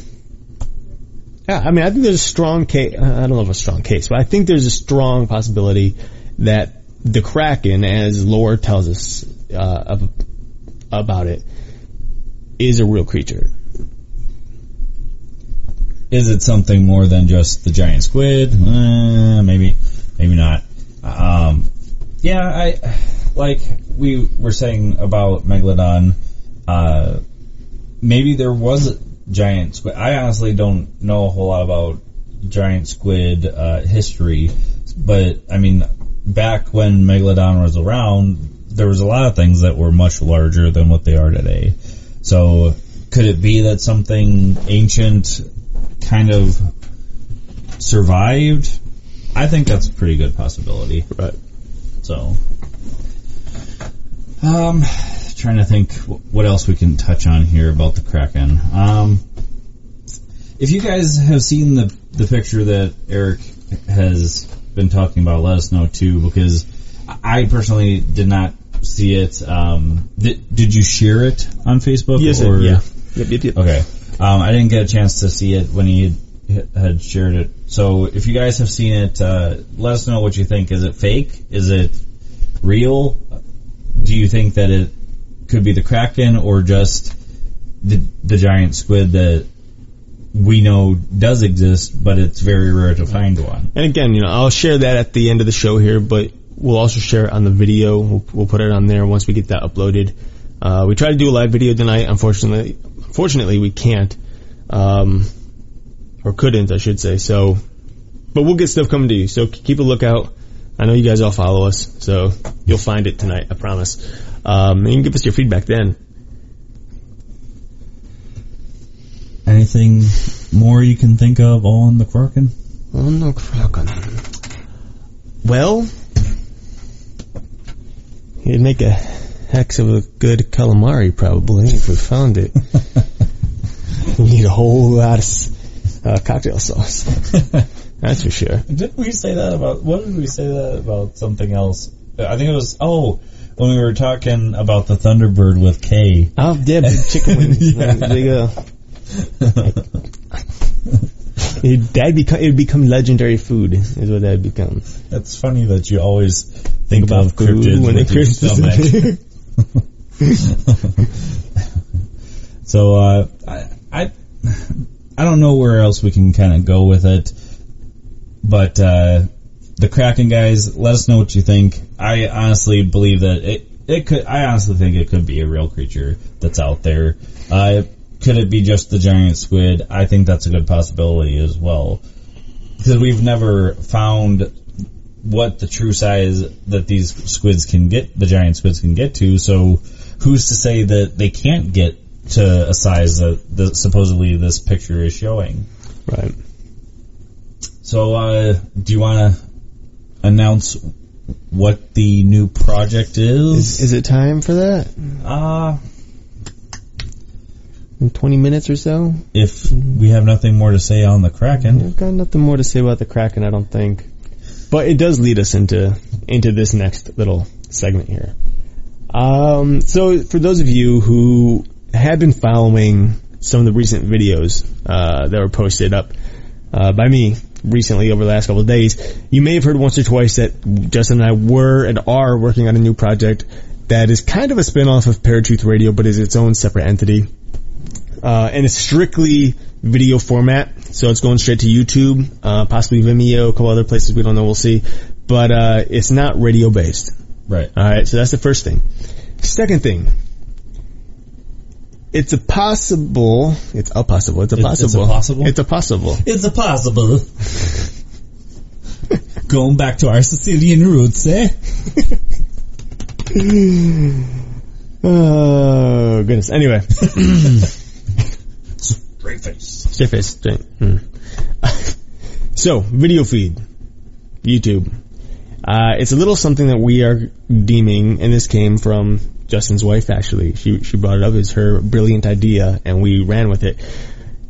yeah, I mean, I think there's a strong case. I don't know if a strong case, but I think there's a strong possibility that the Kraken, as lore tells us uh, about it, is a real creature. Is it something more than just the giant squid? Uh, maybe, maybe not. Um, yeah, I like we were saying about megalodon. Uh, maybe there was a giant squid. I honestly don't know a whole lot about giant squid uh, history, but I mean, back when megalodon was around, there was a lot of things that were much larger than what they are today. So, could it be that something ancient kind of survived? I think that's a pretty good possibility. Right. So, um, trying to think what else we can touch on here about the Kraken. Um, if you guys have seen the the picture that Eric has been talking about, let us know too, because I personally did not see it. Um, did, did you share it on Facebook? Yes. or, yeah. Yep. Yep. Yep. Okay. Um, I didn't get a chance to see it when he had, shared it. So if you guys have seen it, uh, let us know what you think. Is it fake? Is it real? Do you think that it could be the Kraken or just the, the giant squid that we know does exist, but it's very rare to find one? And again, you know, I'll share that at the end of the show here, but we'll also share it on the video. We'll, we'll put it on there once we get that uploaded. Uh, we tried to do a live video tonight. Unfortunately, unfortunately, we can't, um, or couldn't, I should say. So, but we'll get stuff coming to you. So keep a lookout. I know you guys all follow us, so you'll find it tonight. I promise. Um, and you can give us your feedback then. anything more you can think of on the Kraken? Oh no, Kraken. Well, it'd make a heck of a good calamari probably if we found it. we need a whole lot of uh, cocktail sauce. That's for sure. Didn't we say that about, what did we say that about something else? I think it was, oh, when we were talking about the Thunderbird with Kay. Oh, yeah, big chicken wings. Yeah. There you go. It, that'd become, it would become legendary food, is what that'd become. It's funny that you always think, about of food cryptids when with it your cryptids. stomach. so, uh, I, I, I don't know where else we can kind of go with it, but, uh, the Kraken guys, let us know what you think. I honestly believe that it, it could, I honestly think it could be a real creature that's out there. Uh, could it be just the giant squid? I think that's a good possibility as well. Because we've never found what the true size that these squids can get, the giant squids can get to, so who's to say that they can't get to a size that, that supposedly this picture is showing? right. So, uh, do you want to announce what the new project Is, is? is it time for that? Uh, In 20 minutes or so? if we have nothing more to say on the Kraken, I've got nothing more to say about the Kraken, I don't think. But it does lead us into into this next little segment here. Um, so for those of you who have been following some of the recent videos uh, that were posted up uh, by me recently over the last couple of days, you may have heard once or twice that Justin and I were and are working on a new project that is kind of a spin-off of Paratruth Radio, but is its own separate entity uh, and it's strictly video format. So it's going straight to YouTube, uh, possibly Vimeo, a couple other places we don't know. We'll see, but uh, it's not radio based. right? All right, so that's the first thing. Second thing, it's a possible. It's a possible. It's a It's- it's a possible. possible? It's a possible. It's a possible. Going back to our Sicilian roots, eh? Oh goodness. Anyway, Great face. straight face. Straight. Hmm. so video feed, YouTube. Uh, it's a little something that we are deeming, and this came from Justin's wife. Actually, she she brought it up as her brilliant idea, and we ran with it.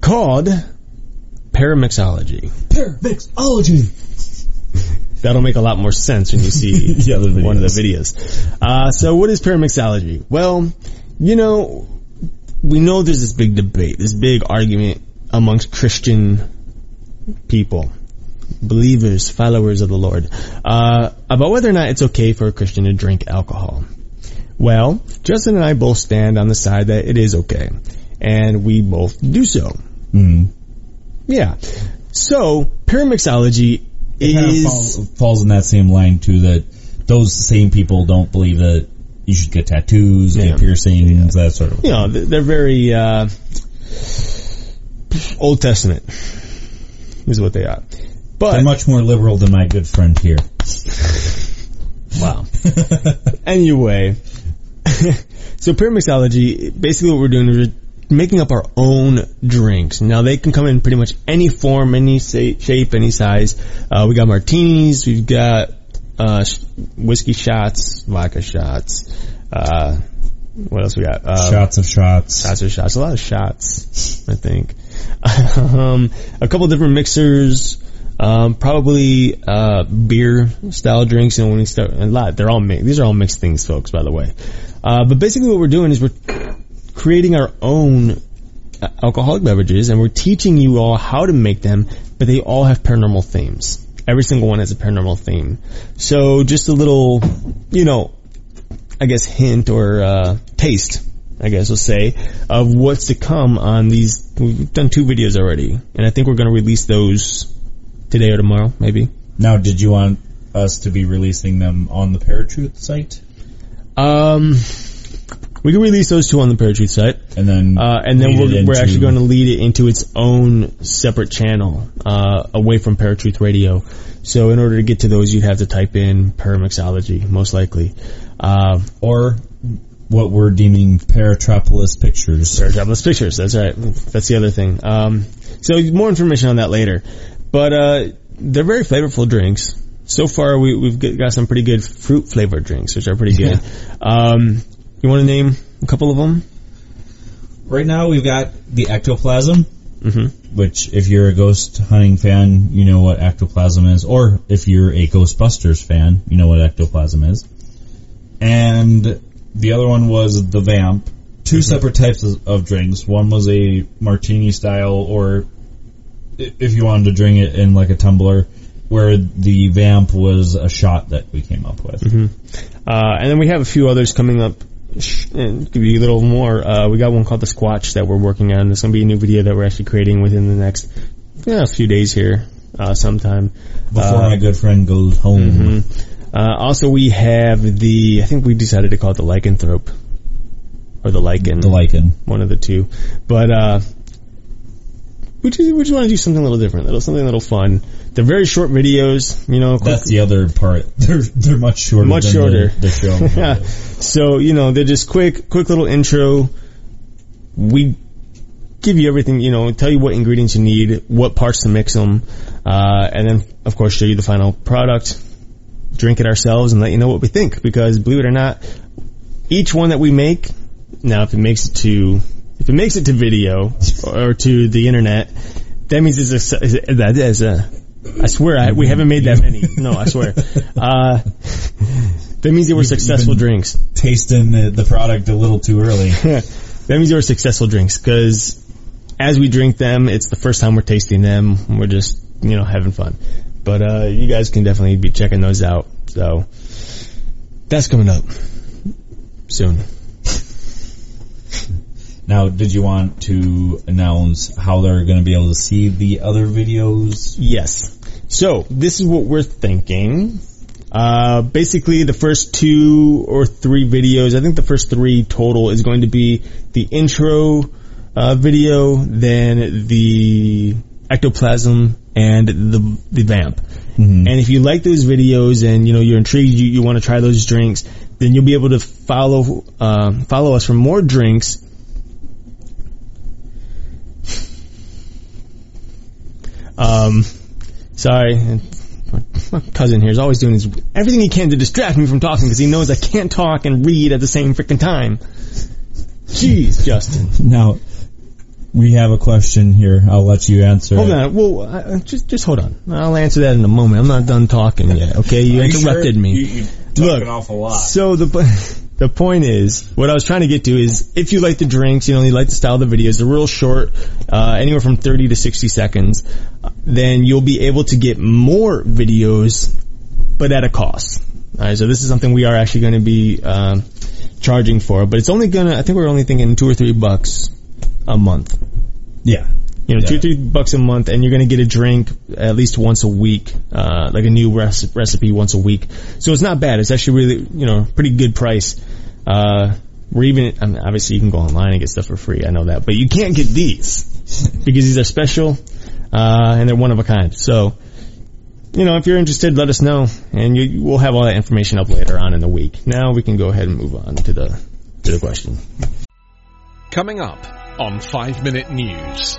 Called paramixology. Paramixology. That'll make a lot more sense when you see The other one of the videos. videos. Uh, so what is paramixology? Well, you know, we know there's this big debate, this big argument amongst Christian people, believers, followers of the Lord, uh, about whether or not it's okay for a Christian to drink alcohol. Well, Justin and I both stand on the side that it is okay, and we both do so. Mm. Yeah. So, paramixology It kind of is... falls, falls in that same line too. That those same people don't believe that you should get tattoos, Yeah. get piercings, that sort of. you know, they're very uh, Old Testament is what they are. But They're much more liberal than my good friend here. wow. anyway, so paramixology, basically what we're doing is we're making up our own drinks. Now they can come in pretty much any form, any shape, any size. Uh, we got martinis, we've got uh, whiskey shots, vodka shots. Uh, what else we got? Uh, shots of shots. Shots of shots. A lot of shots, I think. um, a couple different mixers. Um, probably uh, beer style drinks. And when we start, a lot. They're all. These are all mixed things, folks. By the way. Uh, but basically, what we're doing is we're creating our own uh, alcoholic beverages, and we're teaching you all how to make them. But they all have paranormal themes. Every single one has a paranormal theme. So just a little, you know, I guess hint or uh, taste, I guess we'll say, of what's to come on these. We've done two videos already, and I think we're going to release those today or tomorrow, maybe. Now, did you want us to be releasing them on the Paratruth site, Um, we can release those two on the Paratruth site, and then uh, and then we're, we're actually going to lead it into its own separate channel, uh, away from Paratruth Radio. So in order to get to those, you'd have to type in paramixology, most likely. Uh, or what we're deeming Paratropolis Pictures. Paratropolis Pictures. That's right. That's the other thing. Um, so more information on that later. But uh, they're very flavorful drinks. So far, we, we've got some pretty good fruit flavored drinks, which are pretty good. Um, you want to name a couple of them? Right now, we've got the Ectoplasm, Mm-hmm. which if you're a ghost hunting fan, you know what ectoplasm is, or if you're a Ghostbusters fan, you know what ectoplasm is. And the other one was the Vamp. 2 separate types of, of drinks. One was a martini style, or if you wanted to drink it in like a tumbler, where the Vamp was a shot that we came up with. Uh, and then we have a few others coming up. Give you a little more. Uh, we got one called the Squatch that we're working on. There's going to be a new video that we're actually creating within the next yeah, a few days here, uh, sometime. Before Uh, my good friend goes home. Uh, also, we have the. I think we decided to call it the lycanthrope or the Lycan, The Lycan. one of the two. But uh, we just we just want to do something a little different, little something a little fun. They're very short videos, you know. That's the other part. They're they're much shorter. Much than shorter. The, the show. yeah. So, you know, they're just quick, quick little intro. We give you everything, you know, tell you what ingredients you need, what parts to mix them, uh, and then, of course, show you the final product, drink it ourselves, and let you know what we think. Because, believe it or not, each one that we make, now if it makes it to, if it makes it to video or to the internet, that means it's a, that is a, I swear I, we haven't made that many. No, I swear. Uh, that means they were successful drinks. Tasting the, the product a little too early. that means they were successful drinks because as we drink them, it's the first time we're tasting them. We're just, you know, having fun. But, uh, you guys can definitely be checking those out. So that's coming up soon. Now, did you want to announce how they're going to be able to see the other videos? Yes. So this is what we're thinking. Uh, basically the first two or three videos, I think the first three total is going to be the intro, uh, video, then the ectoplasm and the, the vamp. And if you like those videos and, you know, you're intrigued, you, you want to try those drinks, then you'll be able to follow, uh, follow us for more drinks Um, sorry. My cousin here is always doing his, everything he can to distract me from talking because he knows I can't talk and read at the same freaking time. Jeez, Justin. Now, we have a question here. I'll let you answer. Hold it. on. Well, uh, just just hold on. I'll answer that in a moment. I'm not done talking yet. Okay, you Are interrupted sure? me. You, you Look, an awful lot. So the the point is, what I was trying to get to is, if you like the drinks, you know, you like the style of the videos, they're real short, uh, anywhere from 30 to 60 seconds, uh, then you'll be able to get more videos, but at a cost. Alright, so this is something we are actually going to be, um, charging for, but it's only gonna, I think we're only thinking two or three bucks a month. Yeah. You know, two Yeah. or three bucks a month, and you're gonna get a drink at least once a week, uh, like a new rec- recipe once a week. So it's not bad. It's actually really, you know, pretty good price. Uh, we're even, I mean, obviously you can go online and get stuff for free. I know that, but you can't get these because these are special, uh, and they're one of a kind. So, you know, if you're interested, let us know, and you, we'll have all that information up later on in the week. Now we can go ahead and move on to the to the question. Coming up on 5 Minute News,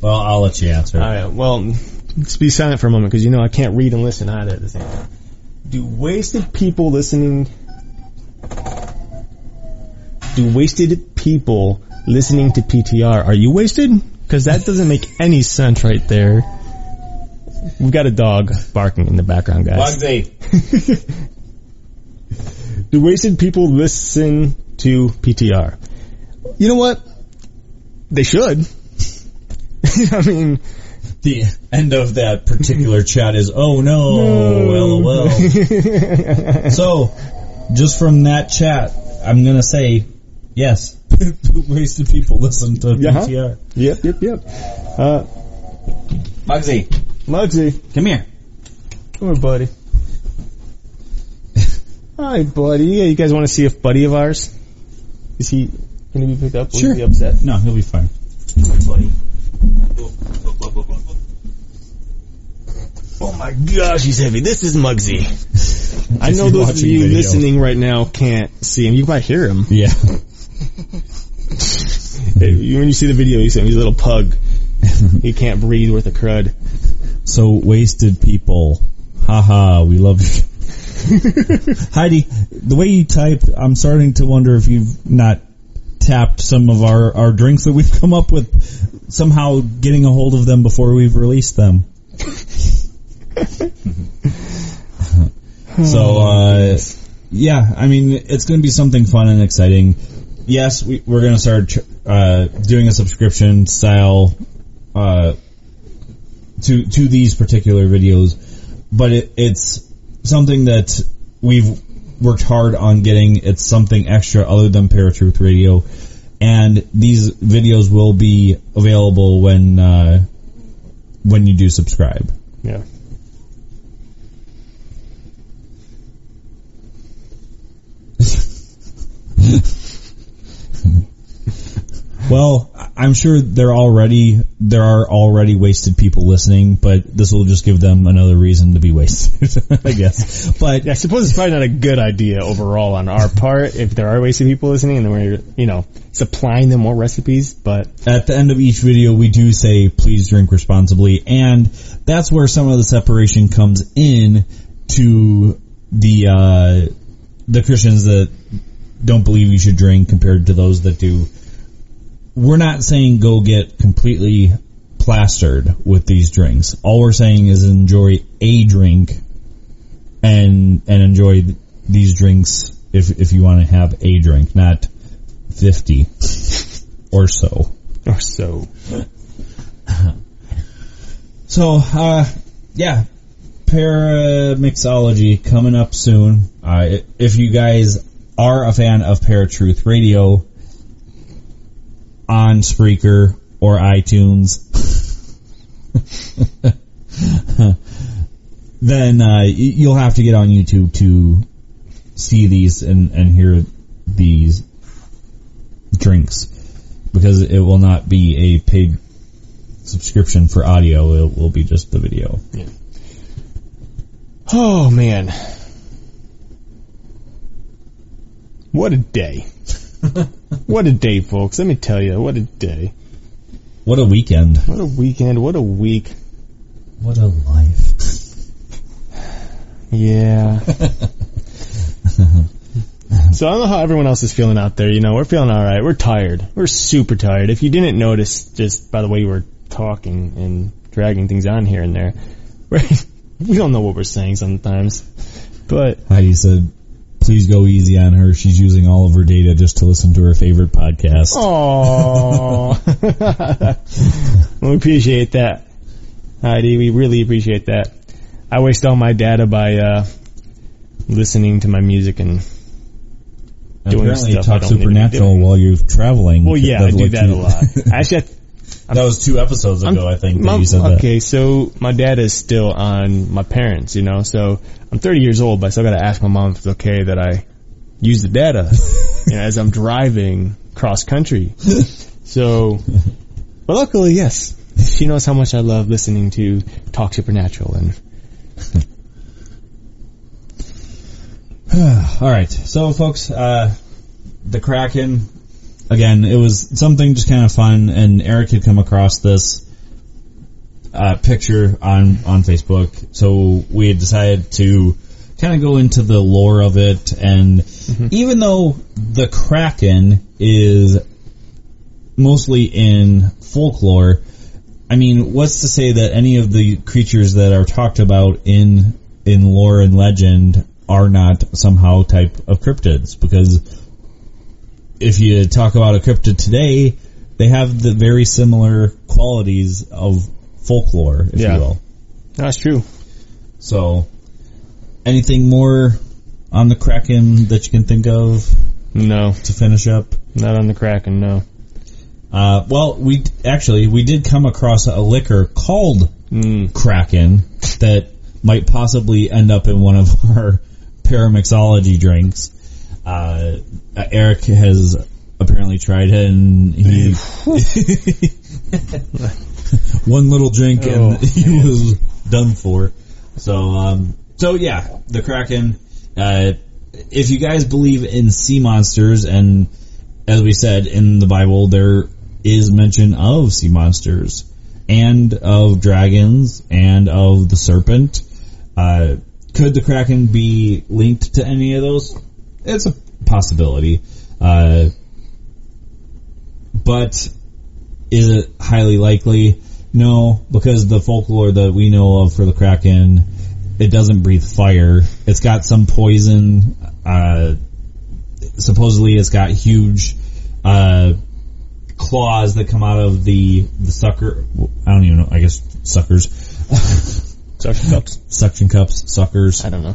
Well, I'll let you answer. All right. Well, let's be silent for a moment because you know I can't read and listen either at the same time. Do wasted people listening? Do wasted people listening to PTR? Are you wasted? Because that doesn't make any sense right there. We've got a dog barking in the background, guys. Bugsy. Do wasted people listen to PTR? You know what? They should. I mean, The end of that particular chat is, oh no, lol. so, just from that chat, I'm gonna say yes. Wasted people listen to Uh-huh. PTR. Yep, yep, yep. Uh, Bugsy, Muggsy, come here. come here, buddy. Hi, buddy. Yeah, you guys want to see a buddy of ours? Is he going to be picked up? Will Sure. he be upset? No, he'll be fine. Come here, buddy. Oh my gosh, he's heavy. This is Muggsy. I know those of you video. listening right now can't see him. You might hear him. Yeah. When you see the video, you see him. He's a little pug. he can't breathe worth a crud. So wasted people. Haha, we love you. Heidi, the way you type, I'm starting to wonder if you've not tapped some of our, our drinks that we've come up with, somehow getting a hold of them before we've released them. so, uh, yeah, I mean, it's going to be something fun and exciting. Yes, we, we're going to start uh, doing a subscription style uh, to to these particular videos, but it, it's something that we've worked hard on getting. It's something extra other than Paratruth Radio, and these videos will be available when uh, when you do subscribe. Yeah. Well, I'm sure there already there are already wasted people listening, but this will just give them another reason to be wasted, I guess. But Yeah, I suppose it's probably not a good idea overall on our part if there are wasted people listening and then we're, you know, supplying them more recipes, but at the end of each video, we do say please drink responsibly, and that's where some of the separation comes in to the uh, the Christians that don't believe you should drink compared to those that do. We're not saying go get completely plastered with these drinks. All we're saying is enjoy a drink and and enjoy th- these drinks if if you want to have a drink, not fifty or so. or so. So, uh, yeah, Paramixology coming up soon. Uh, if you guys are a fan of Paratruth Radio on Spreaker or iTunes, then uh, you'll have to get on YouTube to see these and, and hear these drinks because it will not be a paid subscription for audio. It will be just the video. Oh man. What a day. what a day, folks. Let me tell you, what a day. What a weekend. What a weekend. What a week. What a life. Yeah. so I don't know how everyone else is feeling out there. You know, we're feeling alright. We're tired. We're super tired. If you didn't notice just by the way we're talking and dragging things on here and there, we're, we don't know what we're saying sometimes. But Heidi said, please go easy on her. She's using all of her data just to listen to her favorite podcast. Oh, we appreciate that, Heidi. We really appreciate that. I waste all my data by uh, listening to my music and. doing Apparently stuff I talk don't to supernatural while you're traveling. Well, yeah, I do what that you- a lot. Actually, I, that was two episodes ago, I think, that my- said that. okay, so my dad is still on my parents, you know, so I'm 30 years old, but I still gotta ask my mom if it's okay that I use the data you know, as I'm driving cross country. So, but luckily, yes, she knows how much I love listening to Talk Supernatural and All right, so folks, uh, the Kraken. Again, it was something just kind of fun, and Eric had come across this uh, picture on on Facebook, so we had decided to kind of go into the lore of it. And even though the Kraken is mostly in folklore, I mean, what's to say that any of the creatures that are talked about in in lore and legend are not somehow type of cryptids? Because if you talk about a cryptid today, they have the very similar qualities of folklore, if Yeah. you will. that's true. So, anything more on the Kraken that you can think of No, to finish up? not on the Kraken. No. Uh, well, we actually we did come across a liquor called Mm. Kraken that might possibly end up in one of our paramixology drinks. Uh, Eric has apparently tried it, and he one little drink and Oh, he was done for. So, um, so yeah, the Kraken. Uh, if you guys believe in sea monsters, and as we said in the Bible, there is mention of sea monsters and of dragons and of the serpent. Uh, could the Kraken be linked to any of those? It's a possibility. Uh, but is it highly likely? No, because the folklore that we know of for the Kraken, it doesn't breathe fire. It's got some poison. Uh, supposedly it's got huge, uh, claws that come out of the, the sucker, I don't even know, I guess suckers, Suction cups. suction cups, suckers. I don't know.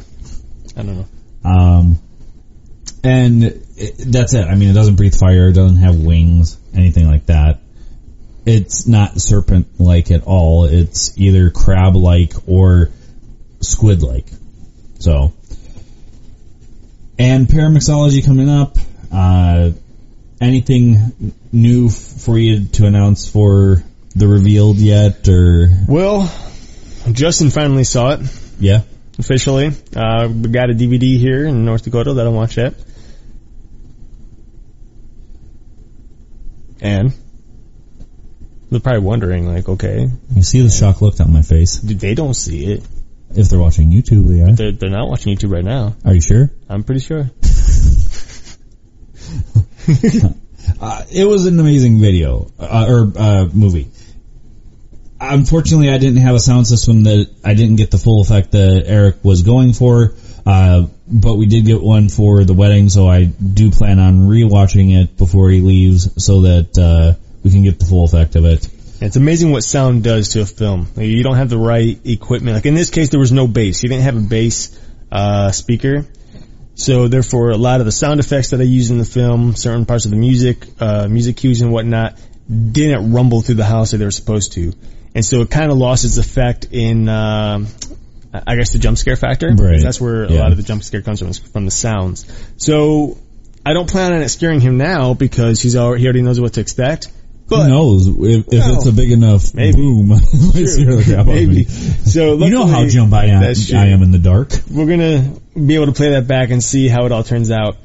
I don't know. Um, and it, that's it. I mean, it doesn't breathe fire. It doesn't have wings, anything like that. It's not serpent-like at all. It's either crab-like or squid-like. So, and paramixology coming up. Uh, anything new for you to announce for the revealed yet, or Well, Justin finally saw it yeah? officially. Uh, we got a DVD here in North Dakota. Let him watch that. And they're probably wondering, like, okay, You see the shock look on my face. they don't see it. If they're watching YouTube, they are. They're, they're not watching YouTube right now. Are you sure? I'm pretty sure. Uh, it was an amazing video uh, or uh, movie. Unfortunately, I didn't have a sound system that I didn't get the full effect that Eric was going for. Uh, but we did get one for the wedding, so I do plan on rewatching it before he leaves, so that uh, we can get the full effect of it. It's amazing what sound does to a film. You don't have the right equipment. Like in this case, there was no bass. You didn't have a bass uh, speaker, so therefore, a lot of the sound effects that I use in the film, certain parts of the music, uh, music cues and whatnot, didn't rumble through the house that they were supposed to, and so it kind of lost its effect in. um I guess the jump scare factor. Right. That's where a lot of the jump scare comes from, is from the sounds. So I don't plan on it scaring him now because he's already, he already knows what to expect. But Who knows if, if Well, it's a big enough maybe. boom? it might scare the crap out of me. Maybe. So You know how jump I am. I am in the dark. We're gonna be able to play that back and see how it all turns out.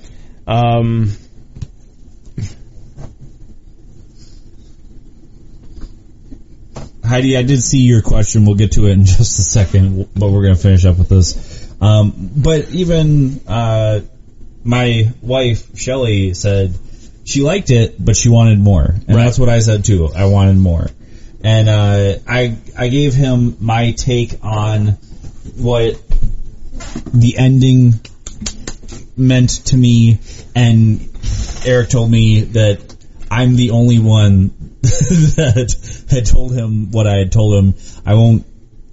Um, Heidi, I did see your question. We'll get to it in just a second, but we're going to finish up with this. Um, but even uh, my wife, Shelly, said she liked it, but she wanted more. And Right. that's what I said too. I wanted more. And uh, I I gave him my take on what the ending meant to me, and Eric told me that I'm the only one that had told him what I had told him. I won't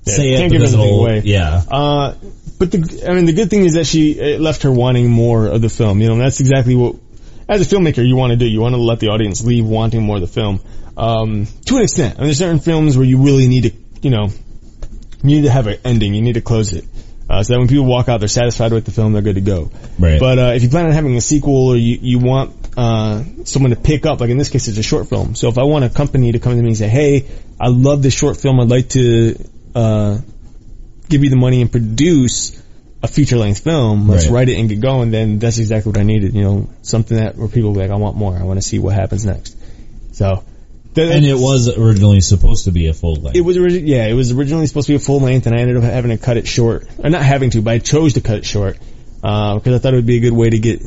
say it because anything it'll, away. yeah. uh, but the, I mean, the good thing is that she it left her wanting more of the film. You know, and that's exactly what, as a filmmaker, you want to do. You want to let the audience leave wanting more of the film. Um, to an extent. I mean, there's certain films where you really need to, you know, you need to have an ending. You need to close it. Uh, so that when people walk out, they're satisfied with the film, they're good to go. Right. But uh, if you plan on having a sequel or you, you want uh, someone to pick up, like in this case, it's a short film. So if I want a company to come to me and say, hey, I love this short film, I'd like to uh, give you the money and produce a feature length film, let's Right. write it and get going, then that's exactly what I needed. You know, something that where people be like, I want more. I want to see what happens next. So. That- And it was originally supposed to be a full length. it was yeah, it was originally supposed to be a full length, and I ended up having to cut it short. Or not having to, but I chose to cut it short uh, because I thought it would be a good way to get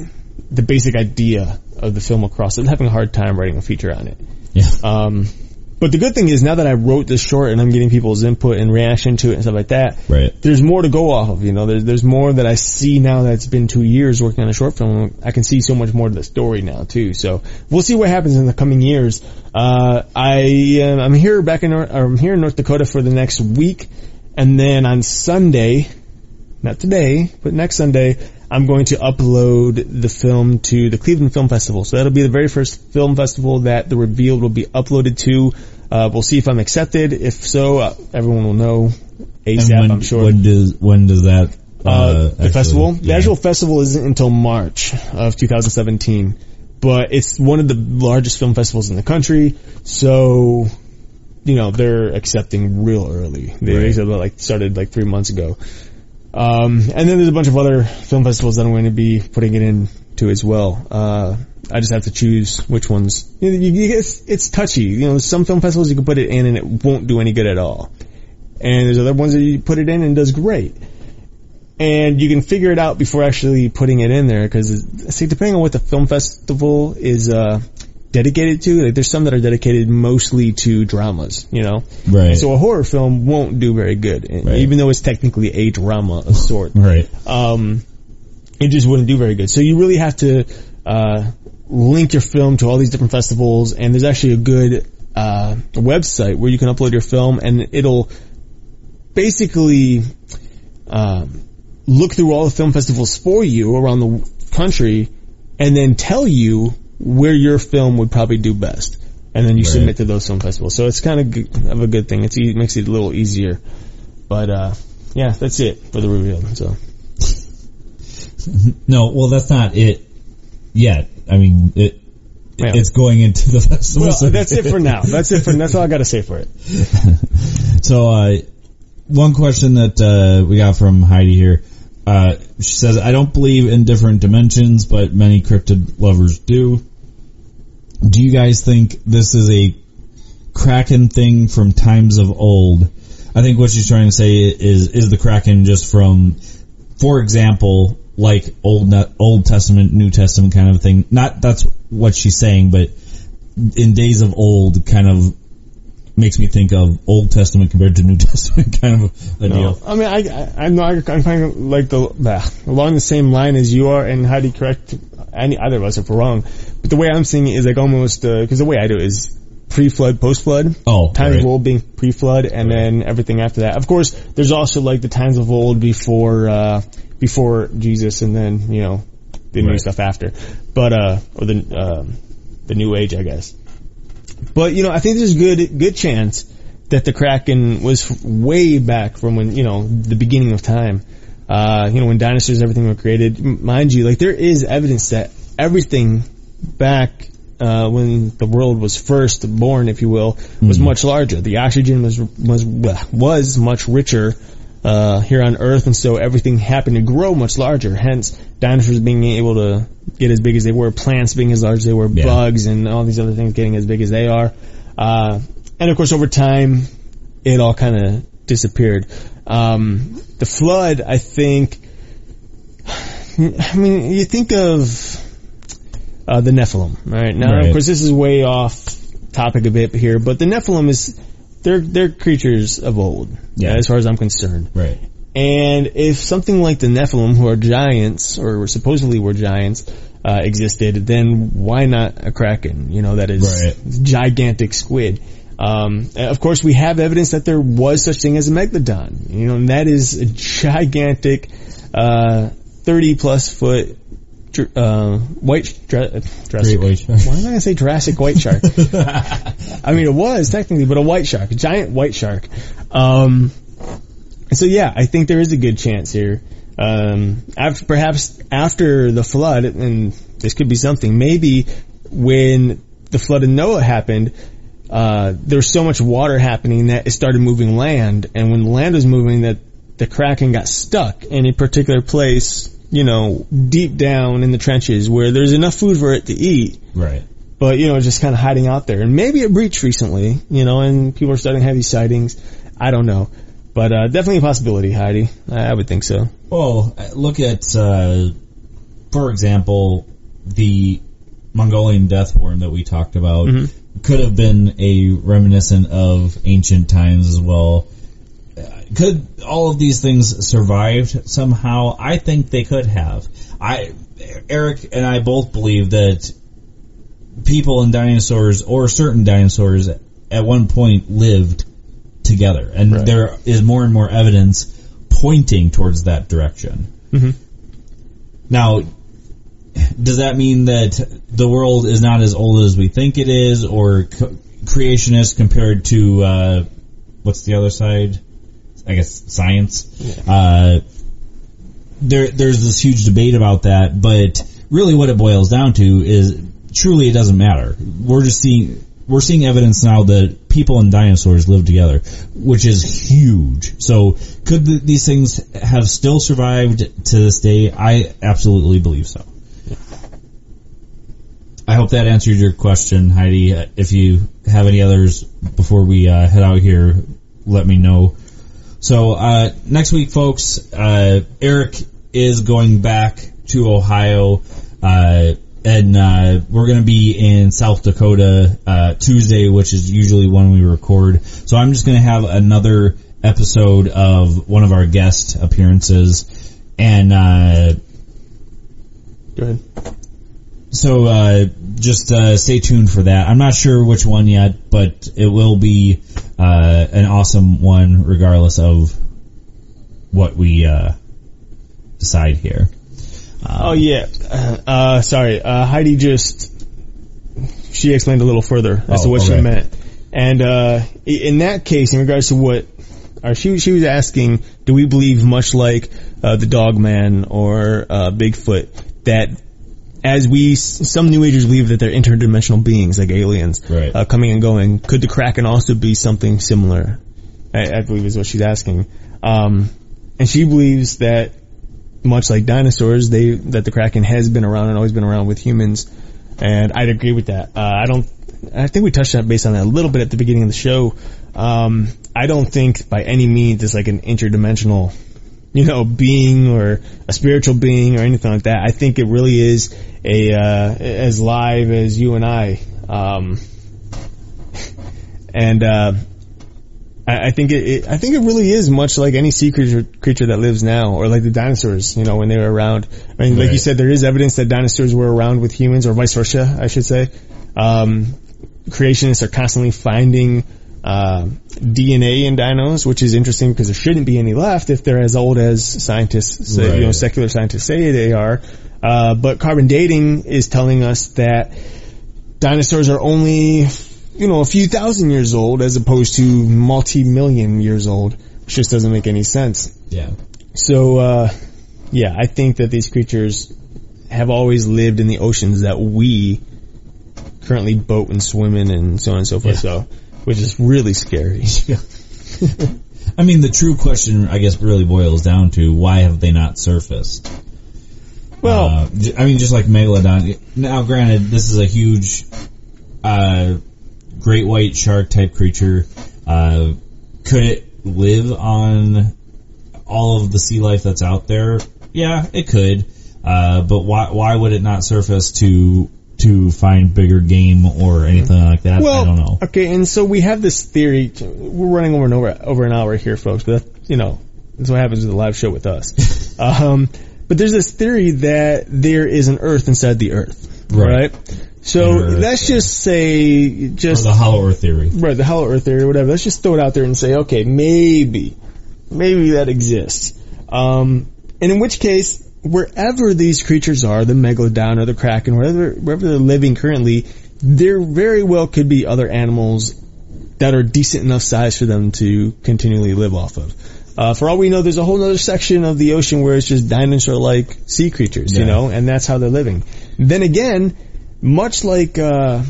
the basic idea of the film across. I'm having a hard time writing a feature on it. yeah. Um, but the good thing is now that I wrote this short and I'm getting people's input and reaction to it and stuff like that, Right. there's more to go off of. You know, there's there's more that I see now that it's been two years working on a short film. I can see so much more to the story now too. So we'll see what happens in the coming years. Uh, I am, I'm here back in North, I'm here in North Dakota for the next week, and then on Sunday, not today, but next Sunday, I'm going to upload the film to the Cleveland Film Festival. So that'll be the very first film festival that the revealed will be uploaded to. Uh, we'll see if I'm accepted. If so, uh, everyone will know ASAP. When, I'm sure. When does when does that uh, Uh, the actually- festival, the actual festival isn't until March of 2017, but it's one of the largest film festivals in the country. So, you know, they're accepting real early. They Right. like started like three months ago. Um, and then there's a bunch of other film festivals that I'm going to be putting it into as well. Uh, I just have to choose which ones. You you, you, it's, it's touchy. You know, some film festivals you can put it in and it won't do any good at all. And there's other ones that you put it in and it does great and you can figure it out before actually putting it in there because see depending on what the film festival is uh dedicated to like there's some that are dedicated mostly to dramas you know Right. so a horror film won't do very good Right. even though it's technically a drama of sort right. um it just wouldn't do very good so you really have to uh link your film to all these different festivals and there's actually a good uh website where you can upload your film and it'll basically um, look through all the film festivals for you around the country and then tell you where your film would probably do best. And then you Right. submit to those film festivals. So it's kind of of a good thing. It's, it makes it a little easier. But, uh, yeah, that's it for the reveal. So, No, well, that's not it yet. I mean, it Yeah. it's going into the festival. well, so- that's it for now. That's it for, that's all I gotta say for it. So, uh, one question that uh, we got from Heidi here. Uh, she says, "I don't believe in different dimensions, but many cryptid lovers do. Do you guys think this is a Kraken thing from times of old? I think what she's trying to say is is the Kraken just from, for example, like Old Old Testament, New Testament kind of thing. Not that's what she's saying, but in days of old, kind of makes me think of Old Testament compared to New Testament kind of a No. deal. I mean, I, I, I'm not, I'm kind of like the, bah, along the same line as you are, and Heidi correct any, either of us if we're wrong. But the way I'm seeing it is like almost, uh 'cause cause the way I do it is pre-flood, post-flood. Oh, Times right. of old being pre-flood, and then everything after that. Of course, there's also like the times of old before, uh, before Jesus, and then, you know, the new Right. stuff after. But, uh, or the, um, the new age, I guess. But you know, I think there's a good good chance that the Kraken was way back from when you know the beginning of time. Uh, you know, when dinosaurs and everything were created. Mind you, like there is evidence that everything back uh, when the world was first born, if you will, was much larger. The oxygen was was was much richer uh, here on Earth, and so everything happened to grow much larger. Hence, dinosaurs being able to get as big as they were, plants being as large as they were, Yeah. bugs and all these other things getting as big as they are. Uh, and of course, over time, it all kind of disappeared. Um, the flood, I think. I mean, you think of uh, the Nephilim, right? Now, Right. of course, this is way off topic a bit here, but the Nephilim is they're they're creatures of old, Yeah. as far as I'm concerned. Right. And if something like the Nephilim, who are giants, or supposedly were giants, uh, existed, then why not a kraken? You know, that is Right. gigantic squid. Um, of course, we have evidence that there was such thing as a megalodon. You know, and that is a gigantic, uh, thirty plus foot. Uh, white dra- Jurassic. Great white shark. Why am I say Jurassic white shark? I mean, it was technically, but a white shark, a giant white shark. Um, so yeah, I think there is a good chance here. Um, after, perhaps after the flood, and this could be something, maybe when the flood of Noah happened, uh, there was so much water happening that it started moving land, and when the land was moving, that the Kraken got stuck in a particular place, you know, deep down in the trenches where there's enough food for it to eat, Right. but you know, just kind of hiding out there. And maybe it breached recently, you know, and people are starting to have these sightings. I don't know, but uh, definitely a possibility, Heidi. I, I would think so. Well, look at, uh, for example, the Mongolian death worm that we talked about could have been a reminiscent of ancient times as well. Could all of these things survived somehow? I think they could have. I, Eric and I both believe that people and dinosaurs, or certain dinosaurs, at one point lived together, and Right. there is more and more evidence pointing towards that direction. Mm-hmm. Yeah, I mean, it was technically, but a white shark. A giant white shark. I mean, it was technically, but a white shark. A giant white shark. And of course, we have evidence that there was such thing as a megalodon. You know, and that is a gigantic, 30 plus foot, dr- white, Now, does that mean that the world is not as old as we think it is, or co- creationist compared to uh, what's the other side? I guess science. Uh, there, there's this huge debate about that, but really, what it boils down to is truly it doesn't matter. We're just seeing we're seeing evidence now that people and dinosaurs live together, which is huge. So, could th these things have still survived to this day? I absolutely believe so. I hope that answered your question, Heidi. If you have any others before we uh, head out here, let me know. So uh, next week, folks, uh, Eric is going back to Ohio, uh, and uh, we're going to be in South Dakota uh, Tuesday, which is usually when we record. So I'm just going to have another episode of one of our guest appearances, and Go ahead. so uh, just uh, stay tuned for that. I'm not sure which one yet, but it will be uh, an awesome one, regardless of what we uh, decide here. Oh yeah. Uh, uh, sorry. Uh, Heidi just she explained a little further as Oh, to what she meant, and uh, in that case, in regards to what, or she she was asking, do we believe much like uh, the Dog Man or uh, Bigfoot that as we some New Agers believe that they're interdimensional beings like aliens Right. uh, coming and going, could the Kraken also be something similar? I, I believe is what she's asking, um, and she believes that much like dinosaurs, they that the kraken has been around and always been around with humans, and I'd agree with that. Uh, I don't. I think we touched on based on that a little bit at the beginning of the show. Um, I don't think by any means it's like an interdimensional, you know, being or a spiritual being or anything like that. I think it really is a uh, as live as you and I. Um, and uh, I, I think it, it, I think it really is much like any sea creature, creature that lives now, or like the dinosaurs, you know, when they were around. I mean, like you said, there is evidence that dinosaurs were around with humans, or vice versa, I should say. Um, creationists are constantly finding uh, DNA in dinos, which is interesting because there shouldn't be any left if they're as old as scientists say, you know, secular scientists say they are. Uh, but carbon dating is telling us that dinosaurs are only, you know, a few thousand years old as opposed to multi-million years old, which just doesn't make any sense. Yeah. So, uh, yeah, I think that these creatures have always lived in the oceans that we currently boat and swim in and so on and so forth. Yeah. So, which is really scary. I mean, the true question, I guess, really boils down to why have they not surfaced? Well, Uh, I mean, just like Megalodon. Now, granted, this is a huge, uh, great white shark type creature. Uh, could it live on all of the sea life that's out there? Yeah, it could. Uh, but why, why would it not surface to, to find bigger game or anything like that? Well, I don't know. Okay, and so we have this theory. We're running over and over over an hour here, folks. But you know, that's what happens with a live show with us. um, but there's this theory that there is an Earth inside the Earth, Right. right? So Earth, let's just say, Or just the hollow earth theory. right, the hollow Earth theory or whatever. Let's just throw it out there and say, okay, maybe, maybe that exists. Um, and in which case, wherever these creatures are, the megalodon or the kraken, wherever wherever they're living currently, there very well could be other animals that are decent enough size for them to continually live off of. Uh, for all we know, there's a whole other section of the ocean where it's just dinosaur-like sea creatures, you know, and that's how they're living. Then again, much like uh,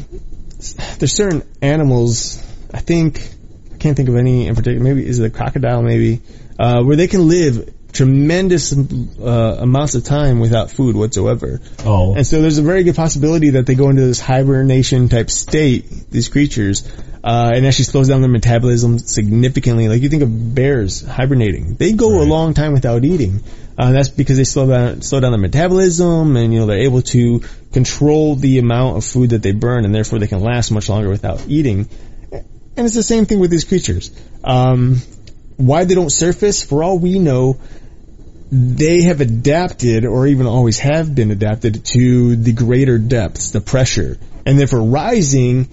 there's certain animals, I think I can't think of any in particular. Maybe is it a crocodile? Maybe uh, where they can live tremendous uh, amounts of time without food whatsoever. Oh. And so there's a very good possibility that they go into this hibernation type state, these creatures, uh, and actually slows down their metabolism significantly. Like you think of bears hibernating. They go a long time without eating. Uh, that's because they slow down, slow down their metabolism and, you know, they're able to control the amount of food that they burn and therefore they can last much longer without eating. And it's the same thing with these creatures. Um, why they don't surface, for all we know, they have adapted or even always have been adapted to the greater depths, the pressure. And therefore rising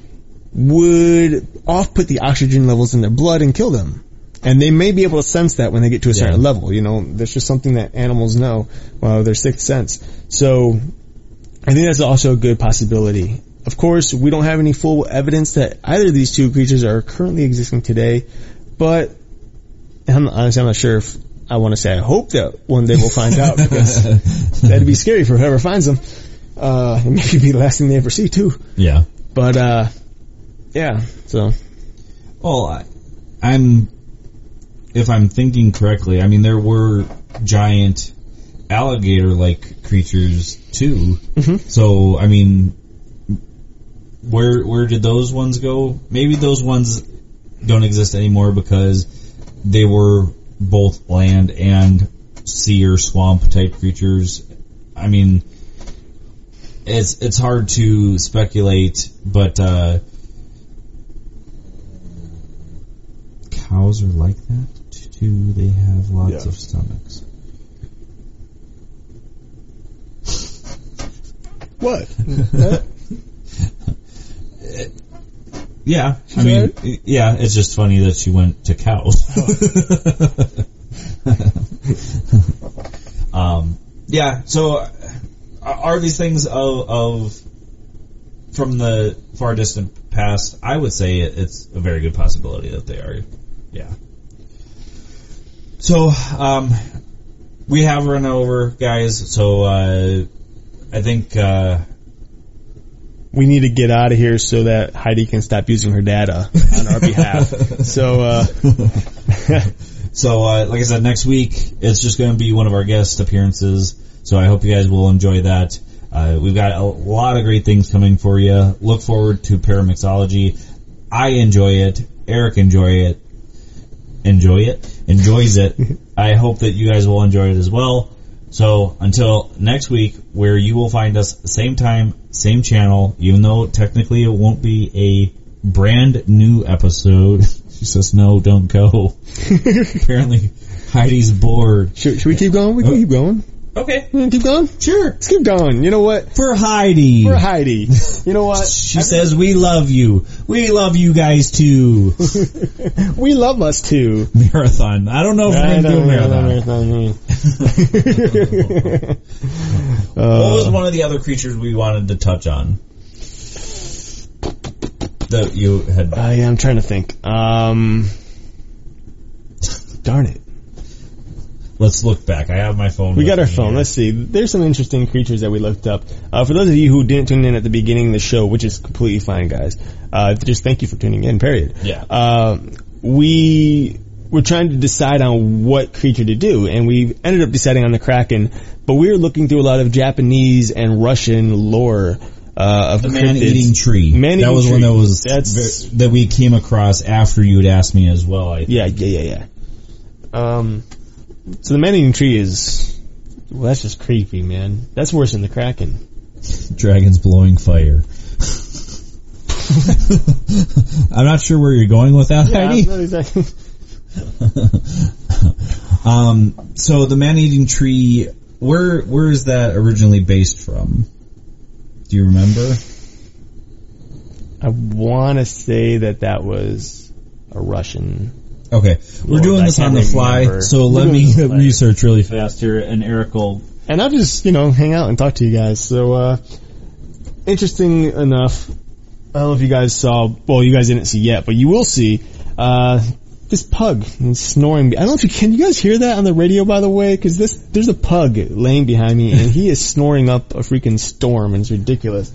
would off put the oxygen levels in their blood and kill them. And they may be able to sense that when they get to a certain Yeah. level. You know, that's just something that animals know. Well, their sixth sense. So I think that's also a good possibility. Of course, we don't have any full evidence that either of these two creatures are currently existing today, but I'm, honestly, I'm not sure if I want to say I hope that one day we'll find out because that'd be scary for whoever finds them. Uh, it may be the last thing they ever see too. Yeah. But, uh, yeah, so. Well, I, I'm, if I'm thinking correctly, I mean, there were giant alligator-like creatures too. So, I mean, where, where did those ones go? Maybe those ones don't exist anymore because they were both land and sea or swamp type creatures. I mean, it's, it's hard to speculate, but, uh, cows are like that too. They have lots Yeah. of stomachs. What? Yeah, I mean, yeah, it's just funny that she went to cows. um, yeah, so uh, are these things of, of from the far distant past? I would say it, it's a very good possibility that they are. Yeah. So, um, we have run over, guys. So, uh, I think, uh, we need to get out of here so that Heidi can stop using her data on our behalf. So, uh, So, uh, like I said, next week it's just going to be one of our guest appearances. So I hope you guys will enjoy that. Uh, we've got a lot of great things coming for you. Look forward to paramixology. I enjoy it. Eric enjoy it. Enjoy it. Enjoys it. I hope that you guys will enjoy it as well. So until next week, where you will find us same time, same channel, even though technically it won't be a brand new episode. She says, no, don't go. Apparently, Heidi's bored. should, should we keep going? We can oh. keep going. Okay, We can keep going? sure. Let's keep going. You know what? For Heidi. For Heidi. You know what? She says, we love you. We love you guys too. We love us too. marathon. I don't know if we're going to do a marathon. What was one of the other creatures we wanted to touch on? That you had. Uh, yeah, I'm trying to think. Um, darn it. Let's look back. I have my phone. We got our phone. here. Let's see. There's some interesting creatures that we looked up. Uh, for those of you who didn't tune in at the beginning of the show, which is completely fine, guys, uh, just thank you for tuning in, period. Yeah. Uh, we were trying to decide on what creature to do, and we ended up deciding on the Kraken, but we were looking through a lot of Japanese and Russian lore, uh, of The cryptids. man-eating tree. Man-eating that was one that was That's- that we came across after you had asked me as well. I think. Yeah, yeah, yeah, yeah. Um, so the man-eating tree is, well, that's just creepy, man. That's worse than the Kraken. Dragons blowing fire. I'm not sure where you're going with that, Heidi. not exactly. Um, so the man-eating tree, where where is that originally based from? Do you remember? I want to say that that was a Russian. Okay, we're Lord, doing I this on the fly, remember. so let me this on the fly. research really fast here, and Eric will. And I'll just, you know, hang out and talk to you guys. So, uh, interesting enough, I don't know if you guys saw, well, you guys didn't see yet, but you will see, uh, this pug is snoring. I don't know if you can, you guys hear that on the radio, by the way? Cause this, there's a pug laying behind me and he is snoring up a freaking storm and it's ridiculous.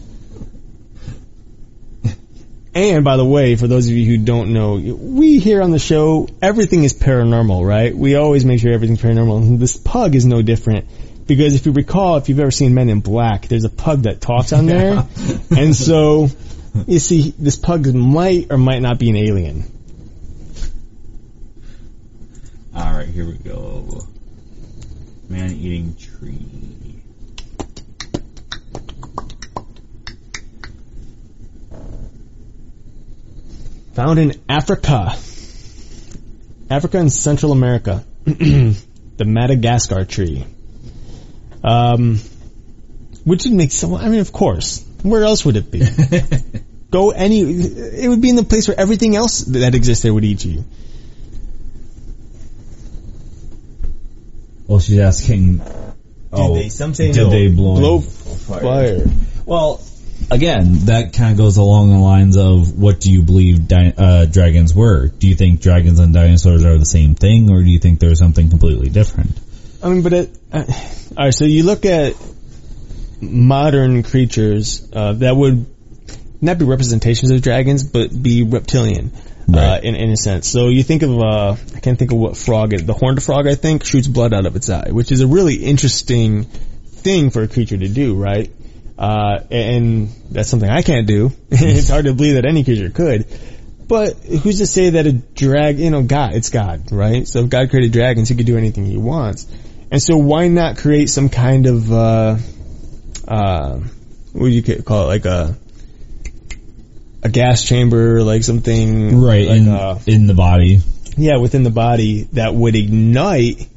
And by the way, for those of you who don't know, we here on the show, everything is paranormal, right? We always make sure everything's paranormal. And this pug is no different. Because if you recall, if you've ever seen Men in Black, there's a pug that talks on there. and so, you see, this pug might or might not be an alien. All right, here we go. Man-eating tree. Found in Africa. Africa and Central America. the Madagascar tree. Um, which would make some, I mean, of course. Where else would it be? Go any, it would be in the place where everything else that exists there would eat you. Well, she's asking, oh, did they, something did they blow, blow fire? fire? Well, again, that kind of goes along the lines of what do you believe di- uh, dragons were? Do you think dragons and dinosaurs are the same thing, or do you think there's something completely different? I mean, but it, uh, all right. So you look at modern creatures uh, that would not be representations of dragons, but be reptilian. Uh, Right. in, in a sense. So you think of, uh, I can't think of what frog it, the horned frog I think shoots blood out of its eye, which is a really interesting thing for a creature to do, right? Uh, and that's something I can't do. it's hard to believe that any creature could. But who's to say that a drag, you know, God, it's God, right? So if God created dragons, he could do anything he wants. And so why not create some kind of, uh, uh, what do you ca- call it? Like a, a gas chamber, like something. Right Like, in uh, in the body. yeah, within the body that would ignite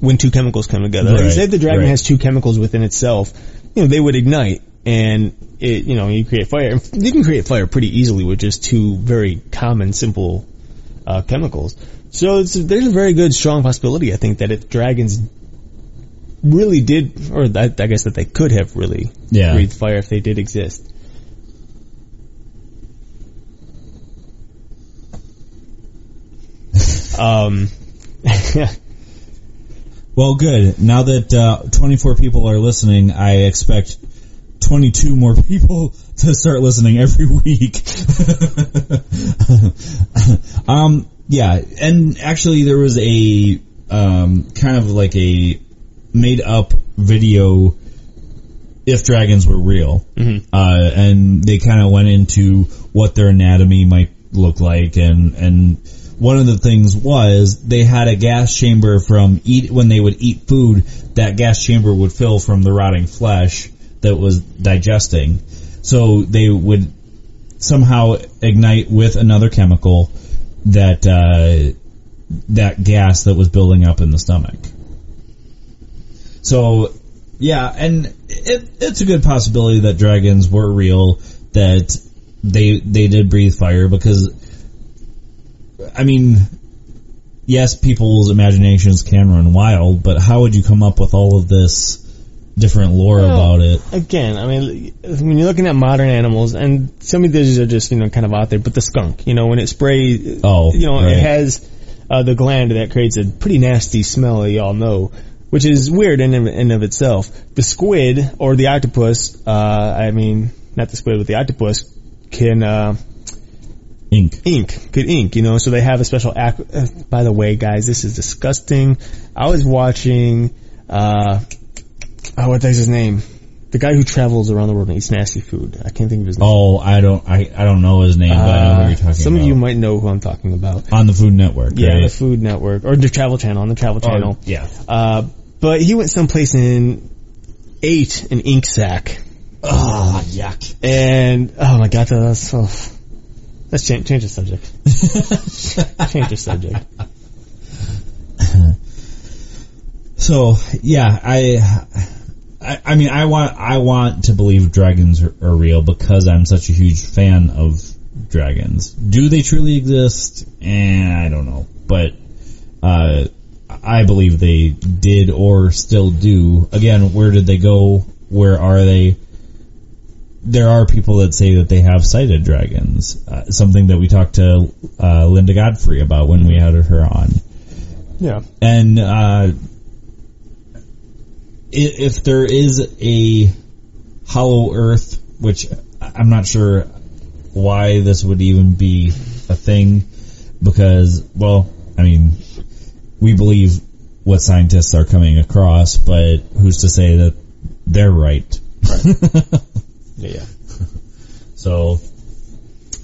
when two chemicals come together. Like, Right, say if the dragon right. has two chemicals within itself, you know, they would ignite and it, you know, you create fire. You can create fire pretty easily with just two very common, simple, uh, chemicals. So it's, there's a very good, strong possibility, I think, that if dragons really did, or I, I guess that they could have really Yeah. breathed fire if they did exist. um, Well, good. Now that uh, 24 people are listening, I expect 22 more people to start listening every week. um, yeah, and actually there was a um, kind of like a made up video if dragons were real. Uh, and they kind of went into what their anatomy might look like and, and one of the things was they had a gas chamber from eat, when they would eat food, that gas chamber would fill from the rotting flesh that was digesting. So they would somehow ignite with another chemical that, uh, that gas that was building up in the stomach. So, yeah, and it, it's a good possibility that dragons were real, that they they did breathe fire because, I mean, yes, people's imaginations can run wild, but how would you come up with all of this different lore Well, about it? again, I mean, when you're looking at modern animals, and some of these are just, you know, kind of out there, but the skunk, you know, when it sprays, Oh, you know, right. it has uh, the gland that creates a pretty nasty smell, that y'all know, which is weird in and of itself. The squid, or the octopus, uh, I mean, not the squid, but the octopus, can, uh, Ink. ink, could ink, you know, so they have a special ac uh, by the way, guys, this is disgusting. I was watching, uh, oh, what is his name? The guy who travels around the world and eats nasty food. I can't think of his name. Oh, I don't, I, I don't know his name, but I know who you're talking some about. of you might know who I'm talking about. on the Food Network, Yeah, right? the Food Network, or the Travel Channel, on the Travel Channel. Oh, yeah. Uh, but he went someplace and ate an ink sac. Oh, yuck. And, oh my god, that's so, let's change, change the subject. change the subject. So yeah, I, I, I mean, I want, I want to believe dragons are, are real because I'm such a huge fan of dragons. Do they truly exist? Eh, I don't know, but uh, I believe they did or still do. Again, where did they go? Where are they? There are people that say that they have sighted dragons. Uh, something that we talked to uh, Linda Godfrey about when we had her on. Yeah. And uh, if there is a hollow Earth, which I'm not sure why this would even be a thing, because well, I mean, we believe what scientists are coming across, but who's to say that they're right? Yeah. So,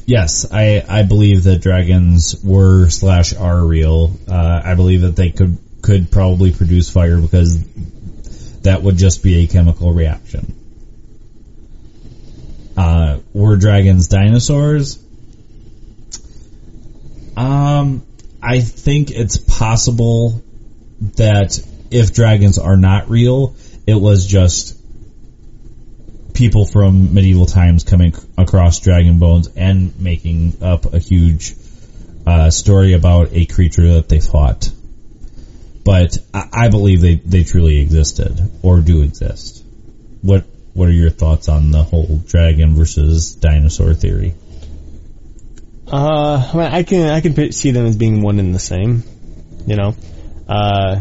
yes, I, I believe that dragons were slash are real. Uh, I believe that they could could probably produce fire because that would just be a chemical reaction. Uh, were dragons dinosaurs? Um, I think it's possible that if dragons are not real, it was just people from medieval times coming across dragon bones and making up a huge uh, story about a creature that they fought. but I, believe they, they truly existed or do exist. What what are your thoughts on the whole dragon versus dinosaur theory? Uh, I, mean, I can I can see them as being one and the same. You know, uh,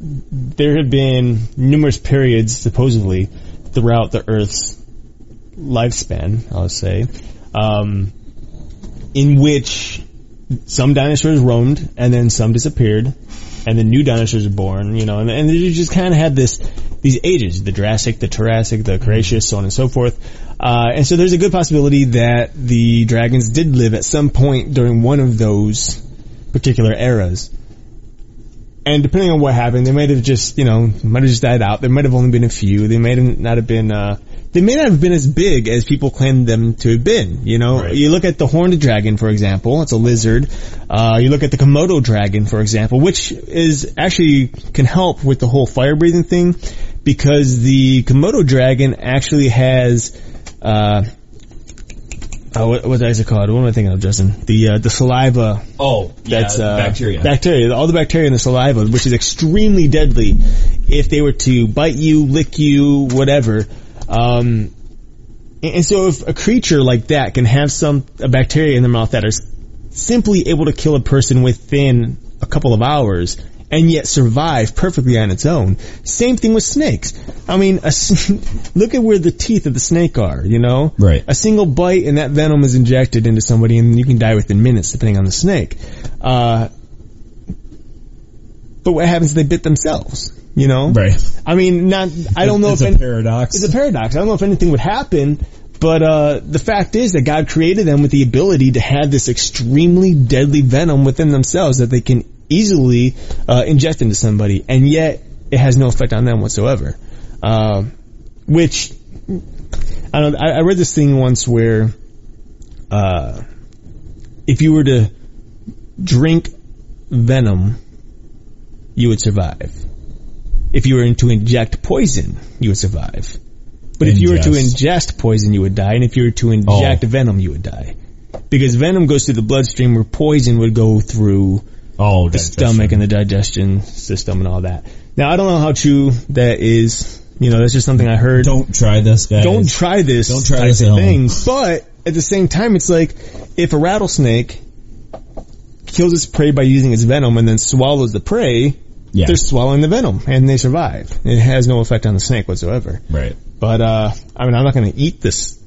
there have been numerous periods, supposedly, throughout the Earth's lifespan. I'll say, um, in which some dinosaurs roamed and then some disappeared, and then new dinosaurs were born. You know, and, and you just kind of had this these ages: the Jurassic, the Triassic, the Cretaceous, so on and so forth. Uh, and so there's a good possibility that the dragons did live at some point during one of those particular eras. And depending on what happened, they might have just, you know, might have just died out. There might have only been a few. They might have not have been, uh, they may not have been as big as people claimed them to have been. You know, Right. you look at the horned dragon, for example. It's a lizard. Uh, you look at the Komodo dragon, for example, which is actually can help with the whole fire breathing thing because the Komodo dragon actually has, uh, uh, what, what is it called? What am I thinking of, Justin? The uh, the saliva Oh, that's uh, bacteria. Bacteria, all the bacteria in the saliva, which is extremely deadly if they were to bite you, lick you, whatever. Um, and and so if a creature like that can have some a bacteria in their mouth that is simply able to kill a person within a couple of hours and yet survive perfectly on its own. Same thing with snakes. I mean, a, look at where the teeth of the snake are, you know? Right. A single bite and that venom is injected into somebody and you can die within minutes depending on the snake. Uh, but what happens if they bit themselves? You know? right. I mean, not, I don't know it's if a any- paradox. it's a paradox. I don't know if anything would happen, but uh, the fact is that God created them with the ability to have this extremely deadly venom within themselves that they can easily uh, inject into somebody, and yet it has no effect on them whatsoever. Uh, which I don't. I, I read this thing once where uh, if you were to drink venom, you would survive. If you were to inject poison, you would survive. But if you were to Ingest. ingest poison, you would die. And if you were to inject venom, you would die. Because venom goes through the bloodstream where poison would go through oh, the stomach and the digestion system and all that. Now, I don't know how true that is. You know, that's just something I heard. Don't try this, guys. Don't try this Don't try this thing. But at the same time, it's like if a rattlesnake kills its prey by using its venom and then swallows the prey, Yeah. they're swallowing the venom and they survive. It has no effect on the snake whatsoever. Right. But uh, I mean, I'm not going to eat this.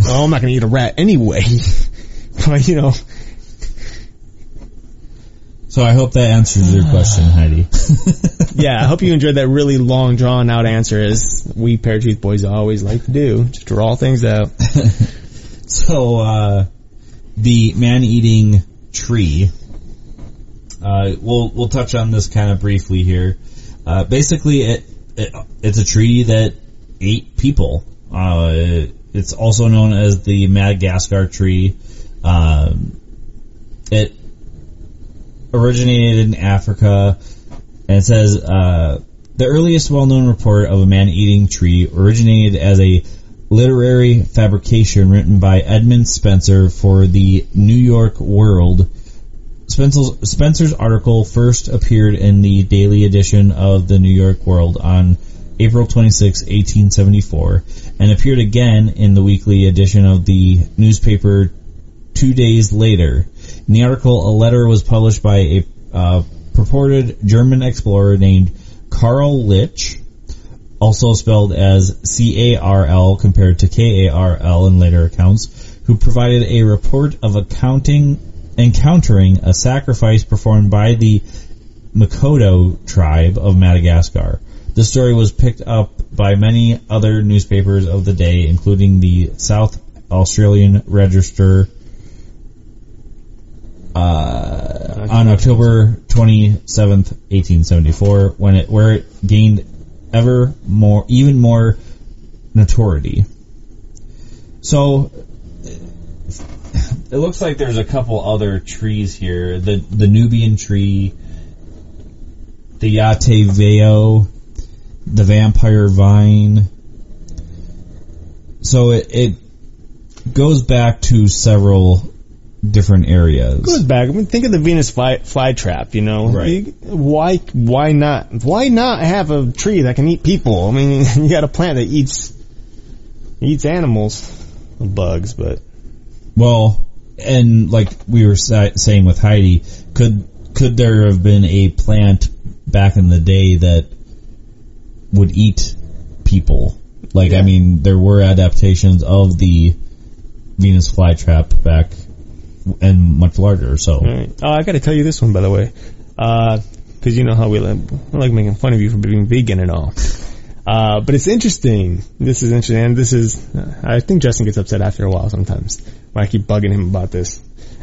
Well, I'm not going to eat a rat anyway. but you know, So I hope that answers your question, Heidi. yeah. I hope you enjoyed that really long, drawn out answer, as we Paratruth boys always like to do, just draw things out. So, uh, the man-eating tree, uh, we'll, we'll touch on this kind of briefly here. Uh, basically it, it, it's a tree that ate people. Uh, it's also known as the Madagascar tree. Um, it originated in Africa, and it says, uh, the earliest well-known report of a man-eating tree originated as a literary fabrication written by Edmund Spencer for the New York World. Spencer's, Spencer's article first appeared in the daily edition of the New York World on April 26, 1874, and appeared again in the weekly edition of the newspaper two days later. In the article, a letter was published by a uh, purported German explorer named Karl Lich, also spelled as C-A-R-L compared to K-A-R-L in later accounts, who provided a report of accounting, encountering a sacrifice performed by the Makoto tribe of Madagascar. The story was picked up by many other newspapers of the day, including the South Australian Register, uh, on October 27th, 1874, when it, where it gained ever more, even more notoriety. So, it looks like there's a couple other trees here. The, the Nubian tree, the Yateveo, the vampire vine. So it, it goes back to several different areas. goes back. I mean, think of the Venus fly, trap. You know, Right. You- why why not why not have a tree that can eat people? I mean, you got a plant that eats eats animals, bugs, but Well, and like we were sa- saying with Heidi, could could there have been a plant back in the day that would eat people? Like, I mean, there were adaptations of the Venus flytrap back and much larger. So, Alright. Oh, I got to tell you this one by the way, because you know how we like, like making fun of you for being vegan and all. Uh, but it's interesting. This is interesting, and this is. I think Justin gets upset after a while sometimes when I keep bugging him about this.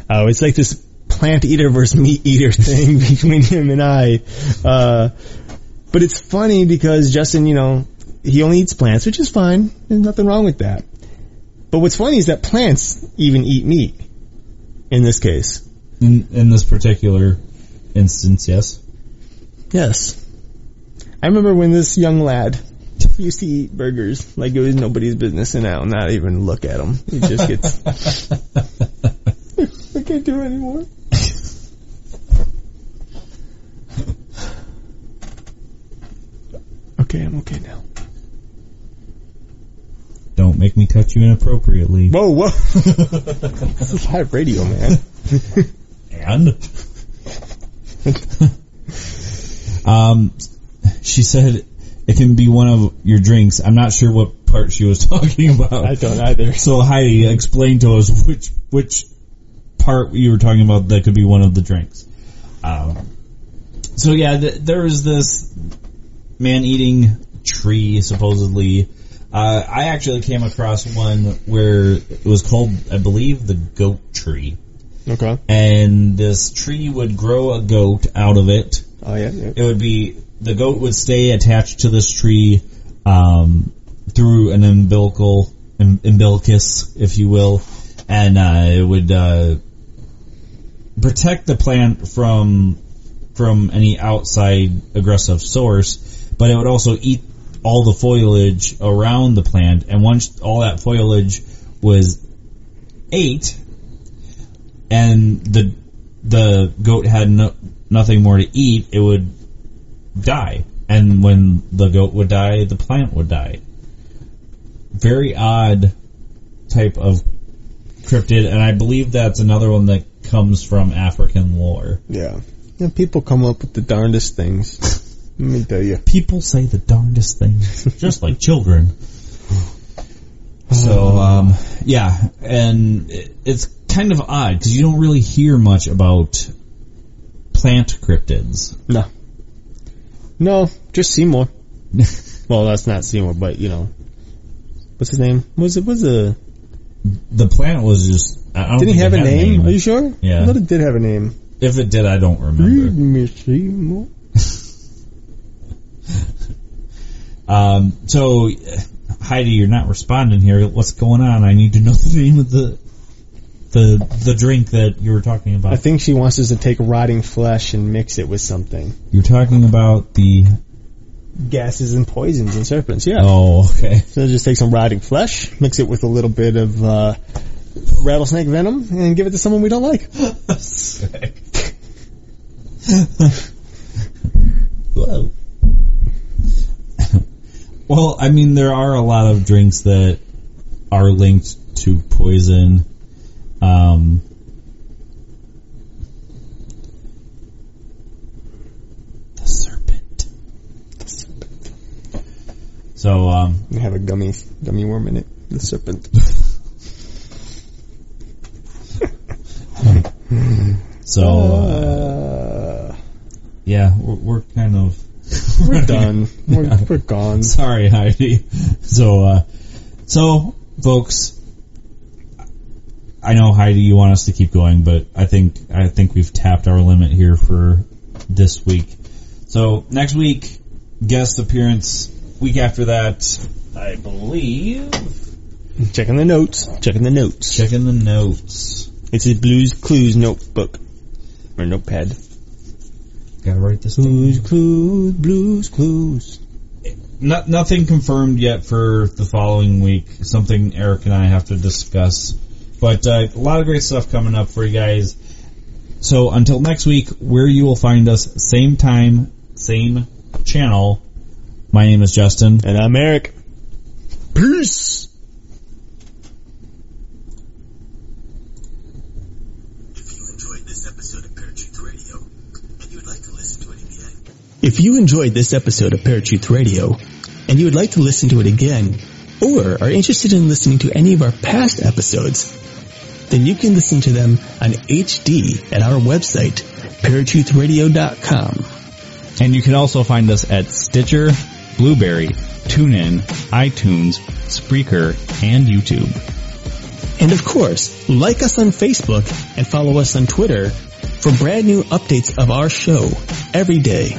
Uh, it's like this plant eater versus meat eater thing between him and I. Uh, but it's funny because Justin, you know, he only eats plants, which is fine. There's nothing wrong with that. But what's funny is that plants even eat meat. In this case. in, in this particular instance, yes. Yes. I remember when this young lad used to eat burgers like it was nobody's business and now not even look at him. He just gets, I can't do it anymore. Okay, I'm okay now. Don't make me touch you inappropriately. Whoa, whoa. this is live radio, man. And um, she said it can be one of your drinks. I'm not sure what part she was talking about. I don't either. So Heidi, explain to us which which part you were talking about that could be one of the drinks. Um, so yeah, th- there was this man-eating tree supposedly. Uh, I actually came across one where it was called, I believe, the goat tree, Okay. and this tree would grow a goat out of it. Oh yeah, yeah. It would be the goat would stay attached to this tree um, through an umbilical um, umbilicus, if you will, and uh, it would uh, protect the plant from from any outside aggressive source, but it would also eat all the foliage around the plant, and once all that foliage was ate, and the the goat had no, nothing more to eat, it would die. And when the goat would die, the plant would die. Very odd type of cryptid, and I believe that's another one that comes from African lore. Yeah. And people come up with the darndest things. Let me tell you. People say the darndest things, just like children. So, um, yeah, and it- it's kind of odd because you don't really hear much about plant cryptids. No. No, just Seymour. well, that's not Seymour, but you know, what's his name? Was it was a? The plant was just. I don't Didn't he have a had name? Are you sure? Yeah. I thought it did have a name. If it did, I don't remember. Read me Seymour. Um, so, Heidi, you're not responding here. What's going on? I need to know the name of the the the drink that you were talking about. I think she wants us to take rotting flesh and mix it with something. you're talking about the. Gases and poisons and serpents. Yeah. Oh, okay. So just take some rotting flesh, mix it with a little bit of uh, rattlesnake venom, and give it to someone we don't like. Sick. Whoa. Well, I mean, there are a lot of drinks that are linked to poison. Um, the serpent. So, um, We have a gummy gummy worm in it. The serpent. so uh, Uh, yeah, we're, we're kind of we're done. We're, we're gone. Sorry, Heidi. So, uh, so, folks, I know Heidi, you want us to keep going, but I think I think we've tapped our limit here for this week. So next week, guest appearance. Week after that, I believe. Checking the notes. Checking the notes. Checking the notes. It's a Blue's Clues notebook. Or notepad. Gotta write this. down. Blue's Clues, Blue's Clues. Not, nothing confirmed yet for the following week. Something Eric and I have to discuss But uh, a lot of great stuff coming up for you guys. So until next week, where you will find us, same time, same channel. My name is Justin. And I'm Eric. Peace! If you enjoyed this episode of Paratruth Radio and you would like to listen to it again, or are interested in listening to any of our past episodes, then you can listen to them on HD at our website, paratruthradio.com. And you can also find us at Stitcher, Blubrry, TuneIn, iTunes, Spreaker, and YouTube. And of course, like us on Facebook and follow us on Twitter for brand new updates of our show every day.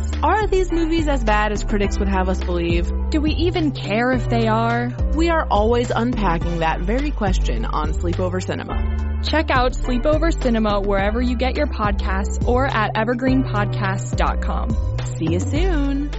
Are these movies as bad as critics would have us believe? Do we even care if they are? We are always unpacking that very question on Sleepover Cinema. Check out Sleepover Cinema wherever you get your podcasts or at evergreenpodcasts.com. See you soon.